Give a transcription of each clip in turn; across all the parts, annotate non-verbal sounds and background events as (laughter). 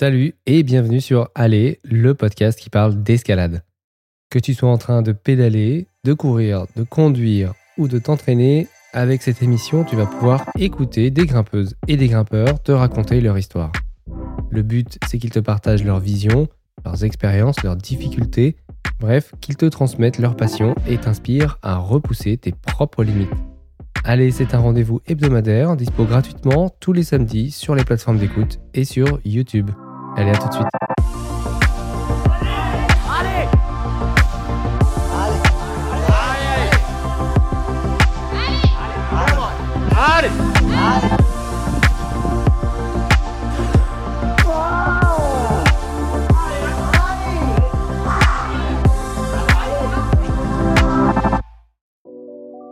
Salut et bienvenue sur Aller, le podcast qui parle d'escalade. Que tu sois en train de pédaler, de courir, de conduire ou de t'entraîner, avec cette émission, tu vas pouvoir écouter des grimpeuses et des grimpeurs te raconter leur histoire. Le but, c'est qu'ils te partagent leur vision, leurs expériences, leurs difficultés, bref, qu'ils te transmettent leur passion et t'inspirent à repousser tes propres limites. Allez, c'est un rendez-vous hebdomadaire, dispo gratuitement tous les samedis sur les plateformes d'écoute et sur YouTube. Allez, à tout de suite.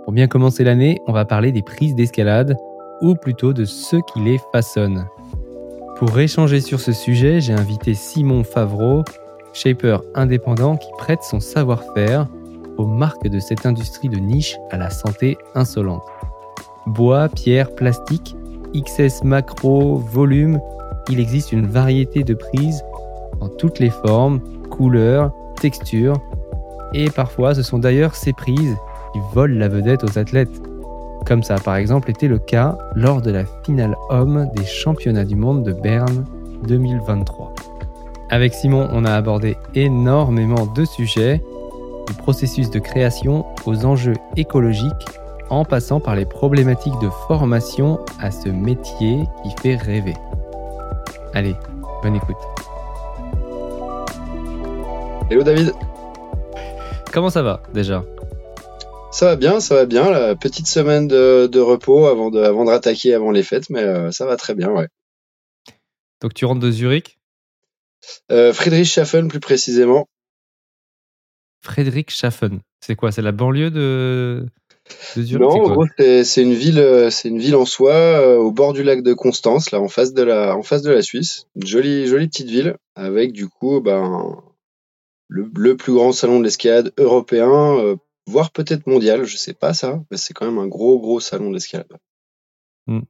Pour bien commencer l'année, on va parler des prises d'escalade, ou plutôt de ceux qui les façonnent. Pour échanger sur ce sujet, j'ai invité Simon Favreau, shaper indépendant qui prête son savoir-faire aux marques de cette industrie de niche à la santé insolente. Bois, pierre, plastique, XS macro, volume, il existe une variété de prises en toutes les formes, couleurs, textures, et parfois ce sont d'ailleurs ces prises qui volent la vedette aux athlètes. Comme ça a par exemple été le cas lors de la finale homme des championnats du monde de Berne 2023. Avec Simon, on a abordé énormément de sujets, du processus de création aux enjeux écologiques, en passant par les problématiques de formation à ce métier qui fait rêver. Allez, bonne écoute. Hello David. Comment ça va déjà? Ça va bien, ça va bien. La petite semaine de, repos avant de, avant de rattaquer avant les fêtes, mais euh, ça va très bien, ouais. Donc tu rentres de Zurich? Euh, Friedrichshafen plus précisément. Friedrichshafen, c'est quoi? C'est la banlieue de, Zurich? Non, en gros c'est une ville, euh, c'est une ville en soi, euh, au bord du lac de Constance, là en face de la, en face de la Suisse. Une jolie, jolie petite ville avec du coup ben le, le plus grand salon de l'escalade européen voire peut-être mondial, je sais pas ça, mais c'est quand même un gros, gros salon d'escalade. Hmm.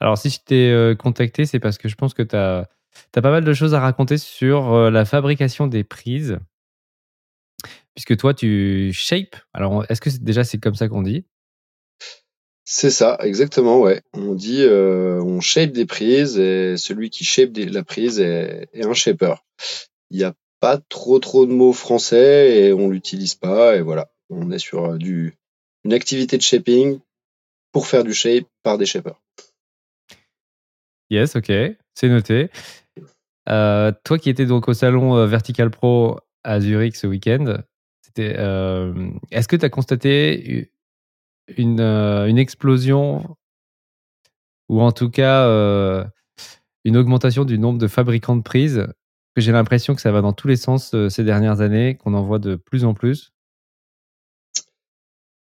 Alors, si je t'ai euh, contacté, c'est parce que je pense que tu as, as, pas mal de choses à raconter sur euh, la fabrication des prises. Puisque toi, tu shape. Alors, est-ce que déjà c'est comme ça qu'on dit? C'est ça, exactement, ouais. On dit euh, on shape des prises et celui qui shape la prise est, est un shaper. Il n'y a pas trop trop de mots français et on l'utilise pas et voilà. On est sur euh, du, une activité de shaping pour faire du shape par des shapers. Yes, ok, c'est noté. Euh, toi qui étais donc au salon euh, Vertical Pro à Zurich ce week-end, est-ce que tu as constaté une, une, explosion ou en tout cas une augmentation du nombre de fabricants de prises? J'ai l'impression que ça va dans tous les sens ces dernières années, qu'on en voit de plus en plus.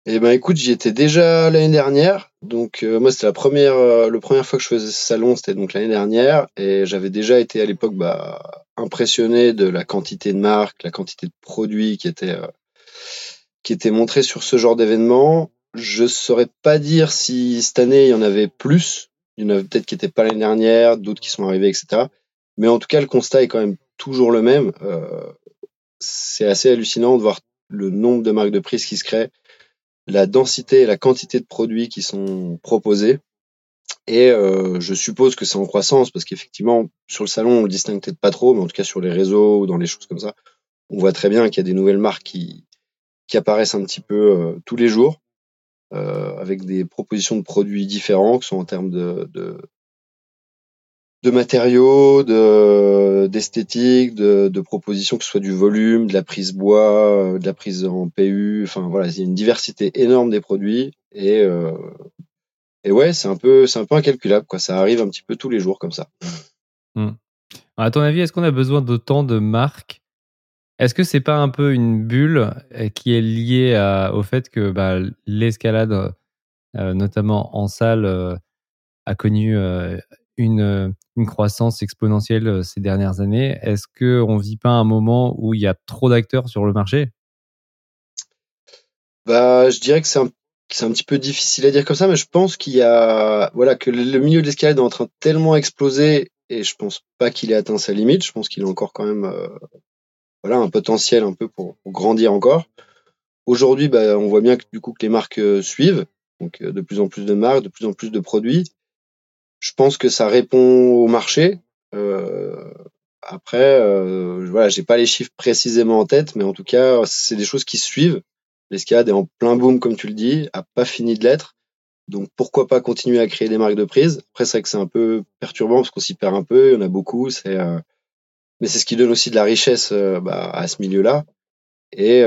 Eh ben écoute, j'y étais déjà l'année dernière. Donc euh, moi c'était la première, euh, première fois que je faisais ce salon, c'était donc l'année dernière, et j'avais déjà été à l'époque bah, impressionné de la quantité de marques, la quantité de produits qui étaient euh, qui étaient montrés sur ce genre d'événement. Je saurais pas dire si cette année il y en avait plus. Il y en avait peut-être qui n'étaient pas l'année dernière, d'autres qui sont arrivés, etc. Mais en tout cas, le constat est quand même toujours le même. c'est assez hallucinant de voir le nombre de marques de prises qui se créent la densité et la quantité de produits qui sont proposés. Et euh, je suppose que c'est en croissance parce qu'effectivement, sur le salon, on le distingue peut-être pas trop, mais en tout cas sur les réseaux ou dans les choses comme ça, on voit très bien qu'il y a des nouvelles marques qui, qui apparaissent un petit peu euh, tous les jours, euh, avec des propositions de produits différents, que ce soit en termes de, de, de matériaux, de d'esthétique, de, de, propositions, que ce soit du volume, de la prise bois, euh, de la prise en PU. Enfin voilà, il y a une diversité énorme des produits et euh, et ouais, c'est un peu un peu incalculable quoi. Ça arrive un petit peu tous les jours comme ça. Hmm. À ton avis, est-ce qu'on a besoin d'autant de marques? Est-ce que c'est pas un peu une bulle euh, qui est liée au fait que bah, l'escalade, notamment en salle, a connu une, une croissance exponentielle euh, ces dernières années. Est-ce qu'on ne vit pas un moment où il y a trop d'acteurs sur le marché? Bah, Je dirais que c'est un, petit peu difficile à dire comme ça, mais je pense qu'il y a voilà que le milieu de l'escalade est en train de tellement exploser et je pense pas qu'il ait atteint sa limite. Je pense qu'il a encore quand même voilà un potentiel un peu pour, grandir encore. Aujourd'hui, bah, on voit bien que du coup que les marques suivent, donc de plus en plus de marques, de plus en plus de produits. Je pense que ça répond au marché. Euh, après, euh, voilà, j'ai pas les chiffres précisément en tête, mais en tout cas, c'est des choses qui suivent. L'escalade est en plein boom, comme tu le dis, a pas fini de l'être. Donc pourquoi pas continuer à créer des marques de prise? Après, c'est vrai que c'est un peu perturbant parce qu'on s'y perd un peu, il y en a beaucoup. C'est, euh, mais c'est ce qui donne aussi de la richesse bah, à ce milieu-là. Et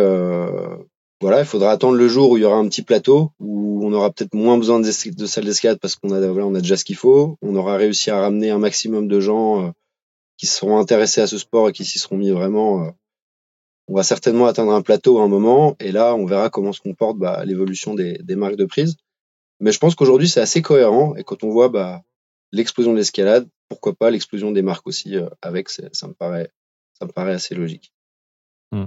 voilà, il faudra attendre le jour où il y aura un petit plateau où on aura peut-être moins besoin de, salles d'escalade parce qu'on a, voilà, on a déjà ce qu'il faut. On aura réussi à ramener un maximum de gens euh, qui seront intéressés à ce sport et qui s'y seront mis vraiment. Euh, on va certainement atteindre un plateau à un moment et là, on verra comment se comporte bah, l'évolution des, des, marques de prise. Mais je pense qu'aujourd'hui, c'est assez cohérent et quand on voit bah, l'explosion de l'escalade, pourquoi pas l'explosion des marques aussi euh, avec, ça me paraît, ça me paraît assez logique. Mmh.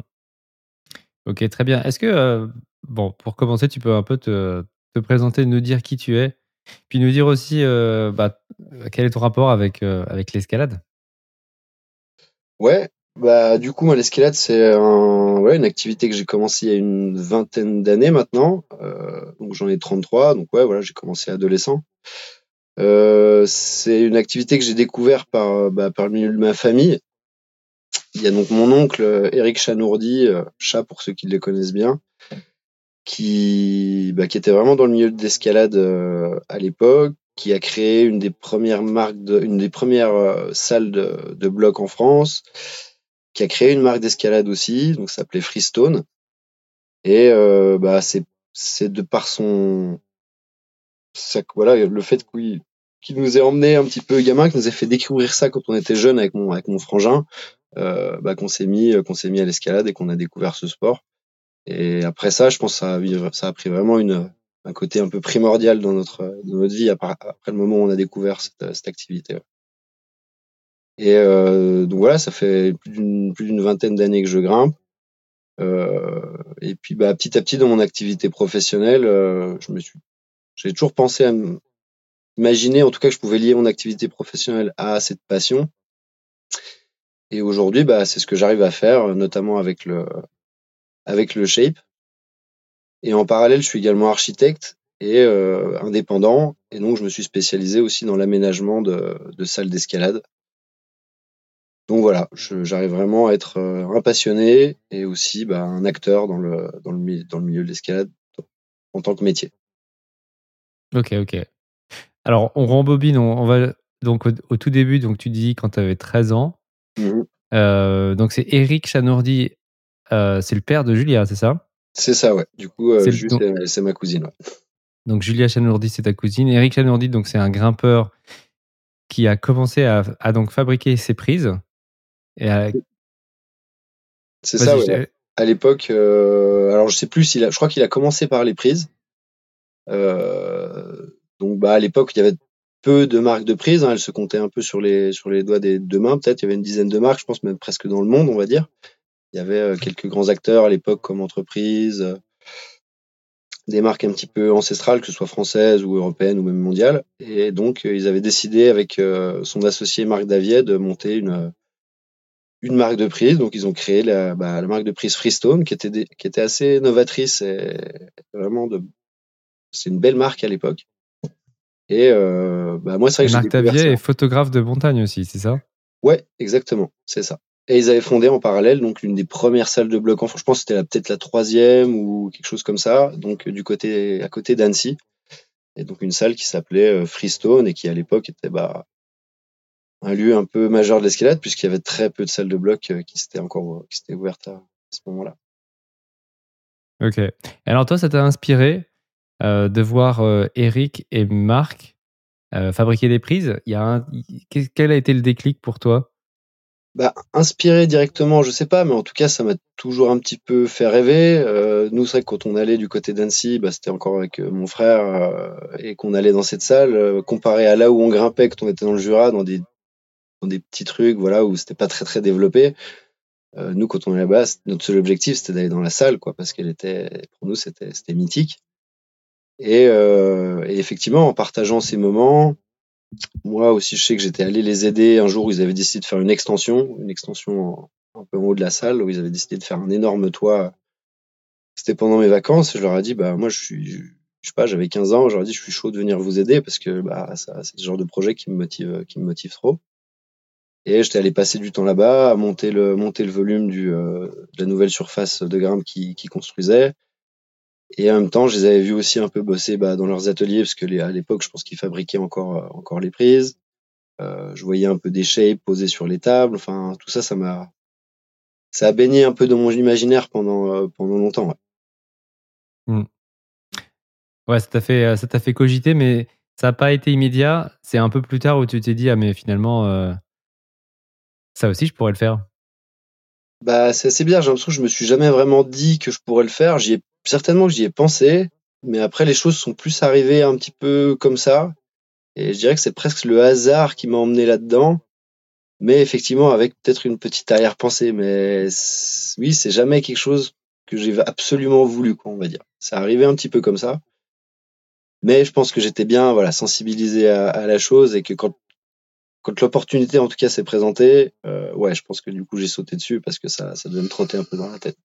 Ok, très bien. Est-ce que, euh, bon, pour commencer, tu peux un peu te, te, présenter, nous dire qui tu es, puis nous dire aussi euh, bah, quel est ton rapport avec, euh, avec l'escalade? Ouais, bah du coup, l'escalade, c'est une activité que j'ai commencé il y a une vingtaine d'années maintenant. donc j'en ai 33, donc ouais, voilà, j'ai commencé adolescent. c'est une activité que j'ai découvert par, bah, par le milieu de ma famille. Il y a donc mon oncle Eric Chanourdi, euh, chat pour ceux qui le connaissent bien, qui, bah, était vraiment dans le milieu de l'escalade euh, à l'époque, qui a créé une des premières marques, de, une des premières euh, salles de, de en France, qui a créé une marque d'escalade aussi, donc ça s'appelait Freestone. Et bah, c'est de par son voilà le fait qu'il qui nous ait emmené un petit peu gamin, qui nous a fait découvrir ça quand on était jeune avec mon frangin, euh, bah, qu'on s'est mis qu'on s'est mis à l'escalade et qu'on a découvert ce sport. Et après ça, je pense que ça a, pris vraiment une un côté un peu primordial dans notre dans notre vie après, le moment où on a découvert cette, cette activité. Et euh, donc voilà, ça fait plus d'une plus d'une vingtaine d'années que je grimpe. Euh, et puis bah petit à petit dans mon activité professionnelle, euh, je me suis j'ai toujours pensé à imaginer en tout cas que je pouvais lier mon activité professionnelle à cette passion. Et aujourd'hui, bah, c'est ce que j'arrive à faire, notamment avec le, avec le shape. Et en parallèle, je suis également architecte et euh, indépendant. Et donc, je me suis spécialisé aussi dans l'aménagement de, de salles d'escalade. Donc voilà, j'arrive vraiment à être euh, un passionné et aussi bah, un acteur dans le, dans le, dans le milieu de l'escalade en tant que métier. Ok, ok. Alors, on rembobine, on, va donc au, tout début, donc tu dis quand tu avais 13 ans. Mmh euh, donc c'est Eric Chanourdi, euh, c'est le père de Julia, c'est ça? C'est ça, ouais. Du coup, euh, c'est ma cousine. Ouais. Donc Julia Chanourdi, c'est ta cousine. Eric Chanourdi, donc c'est un grimpeur qui a commencé à, à donc fabriquer ses prises. C'est ça, ouais. À l'époque, alors je sais plus a, je crois qu'il a commencé par les prises. donc bah à l'époque, il y avait peu de marques de prise. Hein, elles se comptaient un peu sur les, sur les doigts des deux mains, peut-être. Il y avait une dizaine de marques, je pense même presque dans le monde, on va dire. Il y avait euh, quelques grands acteurs à l'époque comme entreprise, euh, des marques un petit peu ancestrales, que ce soit françaises ou européennes ou même mondiales. Et donc, euh, ils avaient décidé avec son associé Marc Davier de monter une, une marque de prise. Donc, ils ont créé la, bah, marque de prise Freestone, qui était, qui était assez novatrice et vraiment de, c'est une belle marque à l'époque. Et euh, bah moi, c'est vrai que Marc Tavier est photographe de montagne aussi, c'est ça? Ouais, exactement, c'est ça. Et ils avaient fondé en parallèle donc une des premières salles de bloc en France. Je pense que c'était peut-être la troisième ou quelque chose comme ça, donc du côté à côté d'Annecy. Et donc une salle qui s'appelait euh, Freestone et qui à l'époque était bah, un lieu un peu majeur de l'escalade puisqu'il y avait très peu de salles de bloc euh, qui s'étaient encore qui s'étaient ouvertes à ce moment-là. Ok. Alors toi, ça t'a inspiré de voir euh, Eric et Marc euh, fabriquer des prises. Il y a un... Quel a été le déclic pour toi? Bah, inspiré directement, je sais pas, mais en tout cas, ça m'a toujours un petit peu fait rêver. Euh, nous, c'est vrai que quand on allait du côté d'Annecy, bah, c'était encore avec mon frère, euh, et qu'on allait dans cette salle, euh, comparé à là où on grimpait quand on était dans le Jura, dans des, dans des petits trucs, voilà, où c'était pas très très développé. nous, quand on allait là-bas, notre seul objectif, c'était d'aller dans la salle, quoi, parce qu'elle était, pour nous, c'était, c'était mythique. Et, euh, et, effectivement, en partageant ces moments, moi aussi, je sais que j'étais allé les aider un jour où ils avaient décidé de faire une extension, une extension un peu en haut de la salle, où ils avaient décidé de faire un énorme toit. C'était pendant mes vacances. Je leur ai dit, bah moi, je suis, je sais pas, j'avais 15 ans. Je leur ai dit, je suis chaud de venir vous aider parce que bah ça, c'est le genre de projet qui me motive, qui me motive trop. Et j'étais allé passer du temps là-bas, à monter le, monter le volume du, euh, de la nouvelle surface de grimpe qui, qui construisait. Et en même temps, je les avais vus aussi un peu bosser bah, dans leurs ateliers, parce que les, à l'époque, je pense qu'ils fabriquaient encore, euh, encore les prises. Euh, je voyais un peu des shapes posés sur les tables. Enfin, tout ça, ça m'a, ça a baigné un peu dans mon imaginaire pendant, euh, pendant longtemps. Ouais. Hmm. ouais, ça t'a fait, ça t'a fait cogiter, mais ça n'a pas été immédiat. C'est un peu plus tard où tu t'es dit, ah, mais finalement, euh, ça aussi, je pourrais le faire. Bah, c'est assez bien. J'ai l'impression que je me suis jamais vraiment dit que je pourrais le faire. J'y ai certainement que j'y ai pensé, mais après les choses sont plus arrivées un petit peu comme ça. Et je dirais que c'est presque le hasard qui m'a emmené là-dedans. Mais effectivement, avec peut-être une petite arrière-pensée. Mais oui, c'est jamais quelque chose que j'ai absolument voulu, quoi, on va dire. Ça arrivait un petit peu comme ça. Mais je pense que j'étais bien, voilà, sensibilisé à, la chose et que quand, quand l'opportunité, en tout cas, s'est présentée, euh, ouais, je pense que du coup, j'ai sauté dessus parce que ça, ça devait me trotter un peu dans la tête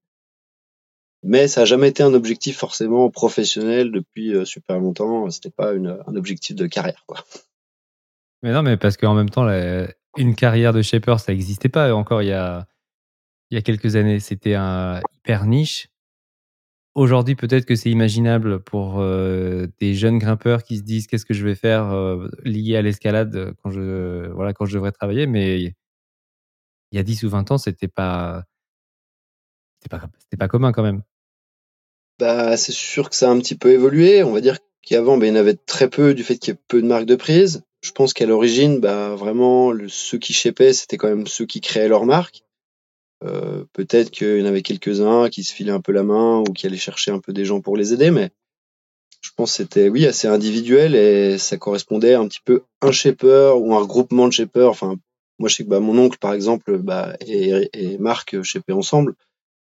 mais ça n'a jamais été un objectif forcément professionnel depuis euh, super longtemps. C'était pas une, un objectif de carrière, quoi. Mais non, mais parce qu'en même temps, une carrière de shaper, ça n'existait pas encore il y a, il y a quelques années. C'était un hyper niche. Aujourd'hui, peut-être que c'est imaginable pour euh, des jeunes grimpeurs qui se disent qu'est-ce que je vais faire euh, lié à l'escalade quand je voilà quand je devrais travailler, mais il y a 10 ou 20 ans, c'était pas c'était pas pas commun quand même. Bah, c'est sûr que ça a un petit peu évolué. On va dire qu'avant, bah, il y en avait très peu du fait qu'il y ait peu de marques de prise. Je pense qu'à l'origine, bah, vraiment, ceux qui shapaient, c'était quand même ceux qui créaient leur marque. Euh, peut-être qu'il y en avait quelques-uns qui se filaient un peu la main ou qui allaient chercher un peu des gens pour les aider, mais je pense que c'était, oui, assez individuel et ça correspondait un petit peu un shaper ou un regroupement de shapers. Enfin, moi, je sais que bah, mon oncle, par exemple, bah, et, et Marc shapaient ensemble.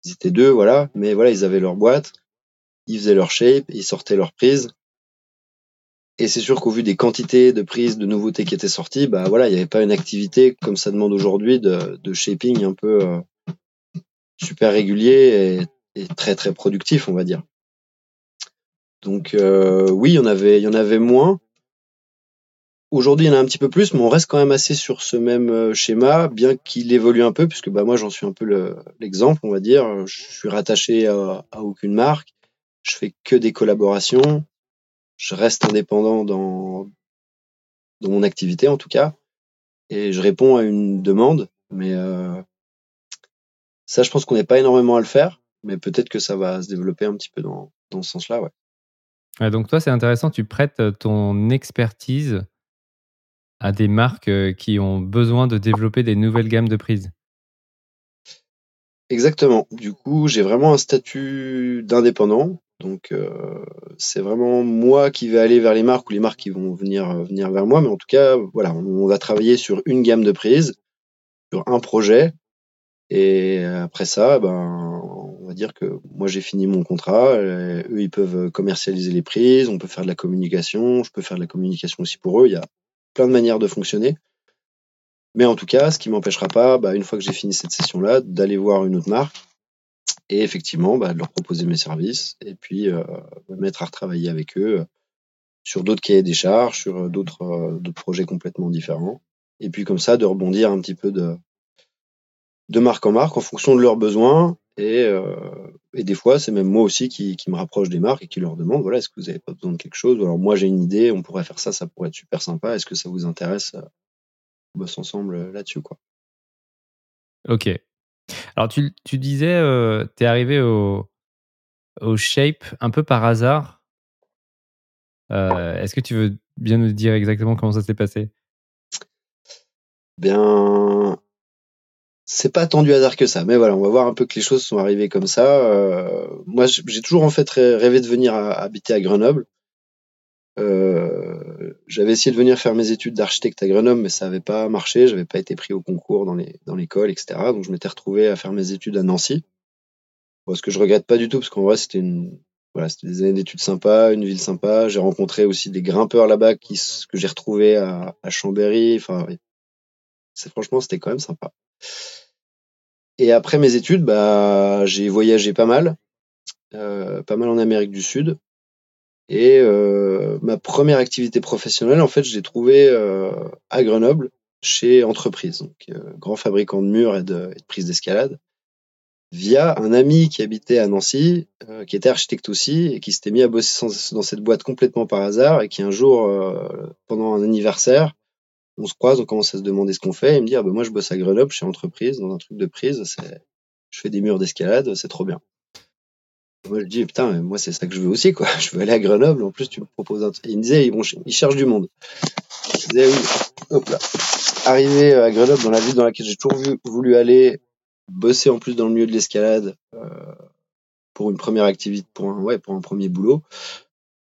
Ils étaient deux, voilà, mais voilà, ils avaient leur boîte ils faisaient leur shape, ils sortaient leur prise. Et c'est sûr qu'au vu des quantités de prises, de nouveautés qui étaient sorties, bah voilà, il n'y avait pas une activité comme ça demande aujourd'hui de, shaping un peu euh, super régulier et, très très productif, on va dire. Donc euh, oui, il y en avait, il y en avait moins. Aujourd'hui, il y en a un petit peu plus, mais on reste quand même assez sur ce même euh, schéma, bien qu'il évolue un peu, puisque bah moi j'en suis un peu l'exemple, on va dire. Je suis rattaché à aucune marque je fais que des collaborations, je reste indépendant dans, dans mon activité en tout cas, et je réponds à une demande, mais euh, ça je pense qu'on n'est pas énormément à le faire, mais peut-être que ça va se développer un petit peu dans, dans ce sens-là, ouais. ouais. Donc toi c'est intéressant, tu prêtes ton expertise à des marques euh, qui ont besoin de développer des nouvelles gammes de prises. Exactement. Du coup, j'ai vraiment un statut d'indépendant. Donc euh, c'est vraiment moi qui vais aller vers les marques ou les marques qui vont venir euh, vers moi. Mais en tout cas, voilà, on, va travailler sur une gamme de prises, sur un projet. Et après ça, ben, on va dire que moi j'ai fini mon contrat. eux, ils peuvent commercialiser les prises. On peut faire de la communication. Je peux faire de la communication aussi pour eux. Il y a plein de manières de fonctionner. Mais en tout cas, ce qui m'empêchera pas, bah, une fois que j'ai fini cette session-là, d'aller voir une autre marque et effectivement bah, de leur proposer mes services et puis euh, me mettre à retravailler avec eux sur d'autres cahiers des charges, sur euh, d'autres euh, projets complètement différents. Et puis comme ça, de rebondir un petit peu de, de marque en marque en fonction de leurs besoins. Et, euh, et des fois, c'est même moi aussi qui, qui, me rapproche des marques et qui leur demande, voilà, est-ce que vous avez pas besoin de quelque chose Ou alors moi j'ai une idée, on pourrait faire ça, ça pourrait être super sympa. Est-ce que ça vous intéresse On bosse ensemble là-dessus, quoi. Ok, alors, tu, disais, euh, tu es arrivé au, shape un peu par hasard. Euh, Est-ce que tu veux bien nous dire exactement comment ça s'est passé? Bien, c'est pas tant du hasard que ça, mais voilà, on va voir un peu que les choses sont arrivées comme ça. Euh, moi, j'ai toujours en fait rêvé de venir habiter à Grenoble. Euh, j'avais essayé de venir faire mes études d'architecte à Grenoble, mais ça n'avait pas marché. J'avais pas été pris au concours dans les dans l'école, etc. Donc je m'étais retrouvé à faire mes études à Nancy. ce que je regrette pas du tout, parce qu'en vrai c'était des années d'études sympas, une ville sympa. J'ai rencontré aussi des grimpeurs là-bas qui, que j'ai retrouvés à, à Chambéry. Enfin, c'est franchement, c'était quand même sympa. Et après mes études, bah, j'ai voyagé pas mal, euh, pas mal en Amérique du Sud. Et euh, ma première activité professionnelle, en fait, je l'ai trouvée euh, à Grenoble, chez Entreprise, donc euh, grand fabricant de murs et de, prises d'escalade, via un ami qui habitait à Nancy, qui était architecte aussi, et qui s'était mis à bosser dans cette boîte complètement par hasard, et qui un jour, pendant un anniversaire, on se croise, on commence à se demander ce qu'on fait, et me dit, ah, ben, moi je bosse à Grenoble, chez Entreprise, dans un truc de prise, je fais des murs d'escalade, c'est trop bien. Moi, je dis, putain, moi, c'est ça que je veux aussi, quoi. (laughs) Je veux aller à Grenoble. En plus, tu me proposes un Et il me disait, ils, vont, ils cherchent du monde. Je disais, oui, hop là. Arrivé à Grenoble, dans la ville dans laquelle j'ai toujours voulu aller, bosser en plus dans le milieu de l'escalade, euh, pour une première activité, pour un, ouais, pour un premier boulot.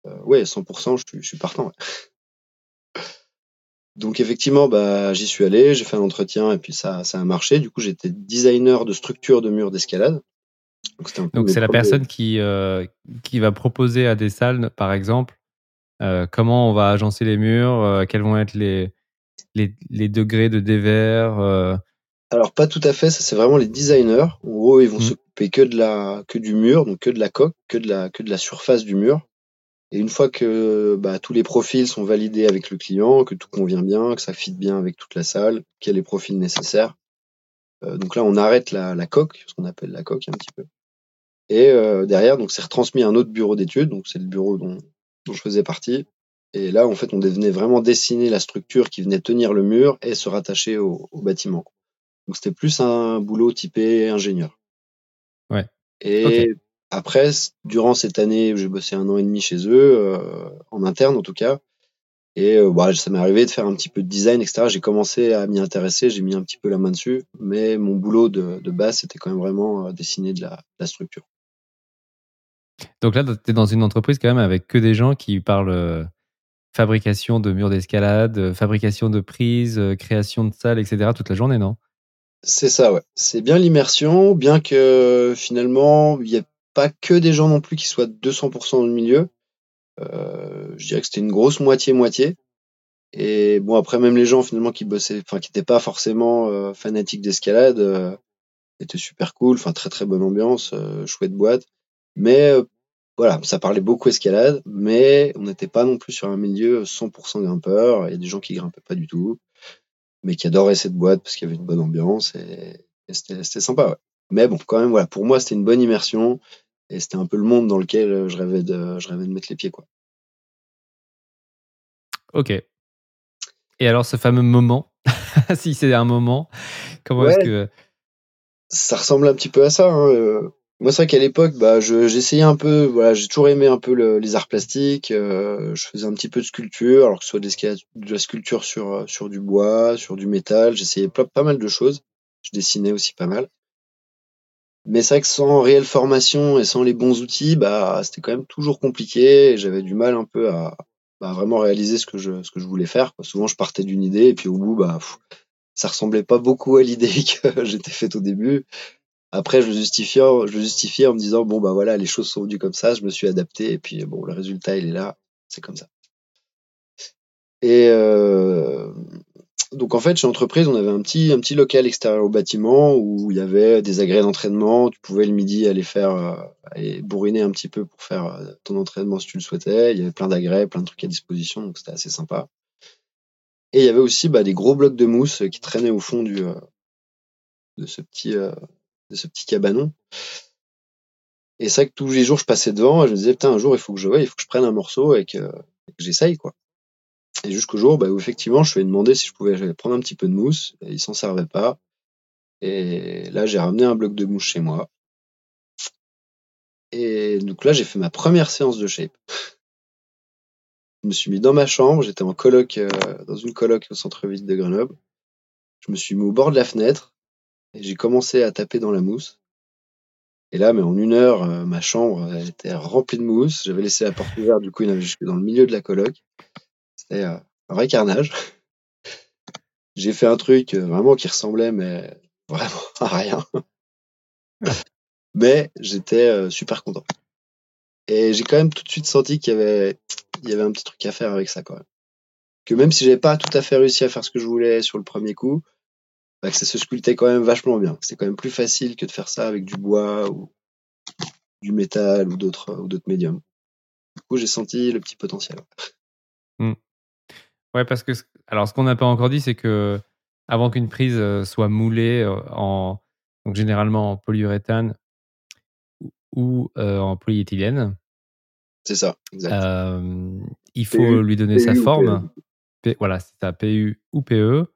Euh, ouais, 100%, je suis, je suis partant. (laughs) Donc effectivement, bah, j'y suis allé, j'ai fait un entretien et puis ça, ça a marché. Du coup, j'étais designer de structure de murs d'escalade. Donc c'est la personne qui, euh, qui va proposer à des salles, par exemple, euh, comment on va agencer les murs, euh, quels vont être les, les, les degrés de dévers. Alors pas tout à fait, ça c'est vraiment les designers. En gros, ils vont Mm. s'occuper que de la que du mur, donc que de la coque, que de la que de la surface du mur. Et une fois que bah, tous les profils sont validés avec le client, que tout convient bien, que ça fit bien avec toute la salle, qu'il y a les profils nécessaires, donc là on arrête la, la coque, ce qu'on appelle la coque un petit peu. Et euh, derrière, donc c'est retransmis à un autre bureau d'études, donc c'est le bureau dont, dont je faisais partie. Et là, en fait, on venait vraiment dessiner la structure qui venait tenir le mur et se rattacher au, au bâtiment. Donc c'était plus un boulot typé ingénieur. Ouais. Et après, durant cette année, j'ai bossé un an et demi chez eux, euh, en interne en tout cas. Et euh, bah, ça m'est arrivé de faire un petit peu de design, etc. J'ai commencé à m'y intéresser, j'ai mis un petit peu la main dessus, mais mon boulot de, de base, c'était quand même vraiment euh, dessiner de la, de la structure. Donc là, tu es dans une entreprise quand même avec que des gens qui parlent euh, fabrication de murs d'escalade, euh, fabrication de prises, euh, création de salles, etc. toute la journée, non? C'est ça, ouais. C'est bien l'immersion, bien que finalement, il n'y a pas que des gens non plus qui soient 200% dans le milieu. Je dirais que c'était une grosse moitié-moitié. Et bon, après, même les gens finalement qui bossaient, enfin, qui n'étaient pas forcément fanatiques d'escalade, étaient super cool, enfin, très très bonne ambiance, chouette boîte. Mais euh, voilà, ça parlait beaucoup escalade, mais on n'était pas non plus sur un milieu 100% grimpeur. Il y a des gens qui grimpaient pas du tout, mais qui adoraient cette boîte parce qu'il y avait une bonne ambiance et, et c'était c'était sympa. Ouais. Mais bon, quand même, voilà, pour moi, c'était une bonne immersion et c'était un peu le monde dans lequel euh, je rêvais de, je rêvais de mettre les pieds, quoi. Ok. Et alors, ce fameux moment, (laughs) si c'est un moment, comment Ouais. est-ce que. Ça ressemble un petit peu à ça. Hein. Moi, c'est vrai qu'à l'époque, bah, je- j'essayais un peu, voilà, j'ai toujours aimé un peu le- les arts plastiques. euh, je faisais un petit peu de sculpture, alors que ce soit de, l'escalade- de la sculpture sur, euh, sur du bois, sur du métal. J'essayais pas, mal de choses. Je dessinais aussi pas mal. Mais c'est vrai que sans réelle formation et sans les bons outils, bah, c'était quand même toujours compliqué. et J'avais du mal un peu à vraiment réaliser ce que je, ce que je voulais faire. Souvent, je partais d'une idée et puis au bout, bah, ça ressemblait pas beaucoup à l'idée (laughs) que j'étais faite au début. Après, je justifiais, en me disant bon bah voilà, les choses sont venues comme ça, je me suis adapté et puis bon, le résultat il est là, c'est comme ça. Et euh, donc en fait, chez entreprise, on avait un petit un petit local extérieur au bâtiment où il y avait des agrès d'entraînement. Tu pouvais le midi aller faire euh, aller bourriner un petit peu pour faire euh, ton entraînement si tu le souhaitais. Il y avait plein d'agrès, plein de trucs à disposition, donc c'était assez sympa. Et il y avait aussi bah, des gros blocs de mousse qui traînaient au fond du de ce petit de ce petit cabanon. Et c'est vrai que tous les jours, je passais devant et je me disais, putain, un jour, il faut que je, ouais, il faut que je prenne un morceau et que, j'essaye, quoi. Et jusqu'au jour, bah, où effectivement, je lui ai demandé si je pouvais prendre un petit peu de mousse. Et il s'en servait pas. Et là, j'ai ramené un bloc de mousse chez moi. Et donc là, j'ai fait ma première séance de shape. Je me suis mis dans ma chambre. J'étais en coloc, euh, dans une coloc au centre-ville de Grenoble. Je me suis mis au bord de la fenêtre j'ai commencé à taper dans la mousse. Et là, mais en une heure, euh, ma chambre elle était remplie de mousse. J'avais laissé la porte ouverte, du coup, il y en avait jusque dans le milieu de la coloc. C'était euh, un vrai carnage. (laughs) J'ai fait un truc euh, vraiment qui ressemblait, mais vraiment (laughs) à rien. mais j'étais euh, super content. Et j'ai quand même tout de suite senti qu'il y avait, un petit truc à faire avec ça, quoi. Que même si j'avais pas tout à fait réussi à faire ce que je voulais sur le premier coup, bah, que ça se sculptait quand même vachement bien. C'est quand même plus facile que de faire ça avec du bois ou du métal ou d'autres ou d'autres médiums. Du coup, j'ai senti le petit potentiel. Hmm. Ouais, parce que alors ce qu'on n'a pas encore dit, c'est que avant qu'une prise euh, soit moulée euh, en donc généralement en polyuréthane ou euh, en polyéthylène. C'est ça, exact. il faut lui donner sa forme. voilà, c'est ça, PU ou PE.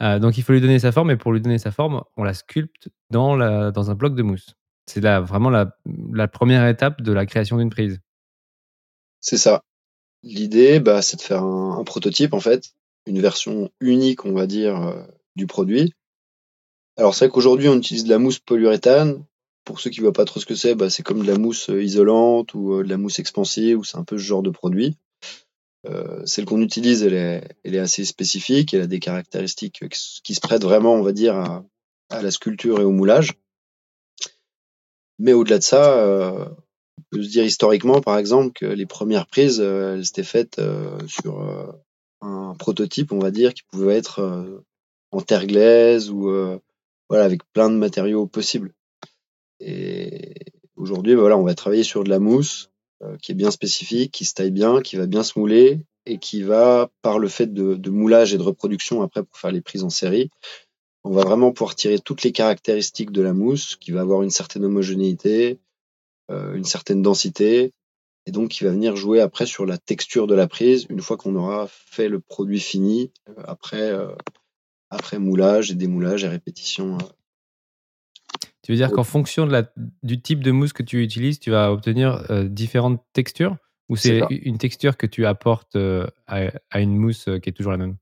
Donc il faut lui donner sa forme et pour lui donner sa forme, on la sculpte dans, un bloc de mousse. C'est vraiment la, première étape de la création d'une prise. C'est ça. L'idée, bah, c'est de faire un, prototype, en fait, une version unique, on va dire, euh, du produit. Alors, c'est vrai qu'aujourd'hui, on utilise de la mousse polyuréthane. Pour ceux qui ne voient pas trop ce que c'est, bah, c'est comme de la mousse euh, isolante ou euh, de la mousse expansive, ou c'est un peu ce genre de produit. Celle qu'on utilise, elle est, elle est assez spécifique, elle a des caractéristiques qui se prêtent vraiment, on va dire, à, la sculpture et au moulage. Mais au-delà de ça, on peut se dire historiquement, par exemple, que les premières prises, euh, elles étaient faites euh, sur euh, un prototype, on va dire, qui pouvait être en terre glaise ou voilà, avec plein de matériaux possibles. Et aujourd'hui, bah, voilà, on va travailler sur de la mousse qui est bien spécifique, qui se taille bien, qui va bien se mouler et qui va, par le fait de, de, moulage et de reproduction après pour faire les prises en série, on va vraiment pouvoir tirer toutes les caractéristiques de la mousse, qui va avoir une certaine homogénéité, euh, une certaine densité, et donc qui va venir jouer après sur la texture de la prise une fois qu'on aura fait le produit fini euh, après euh, après moulage et démoulage et répétition. Tu veux dire qu'en fonction de la, du type de mousse que tu utilises, tu vas obtenir différentes textures? Ou c'est une texture que tu apportes à, une mousse qui est toujours la même?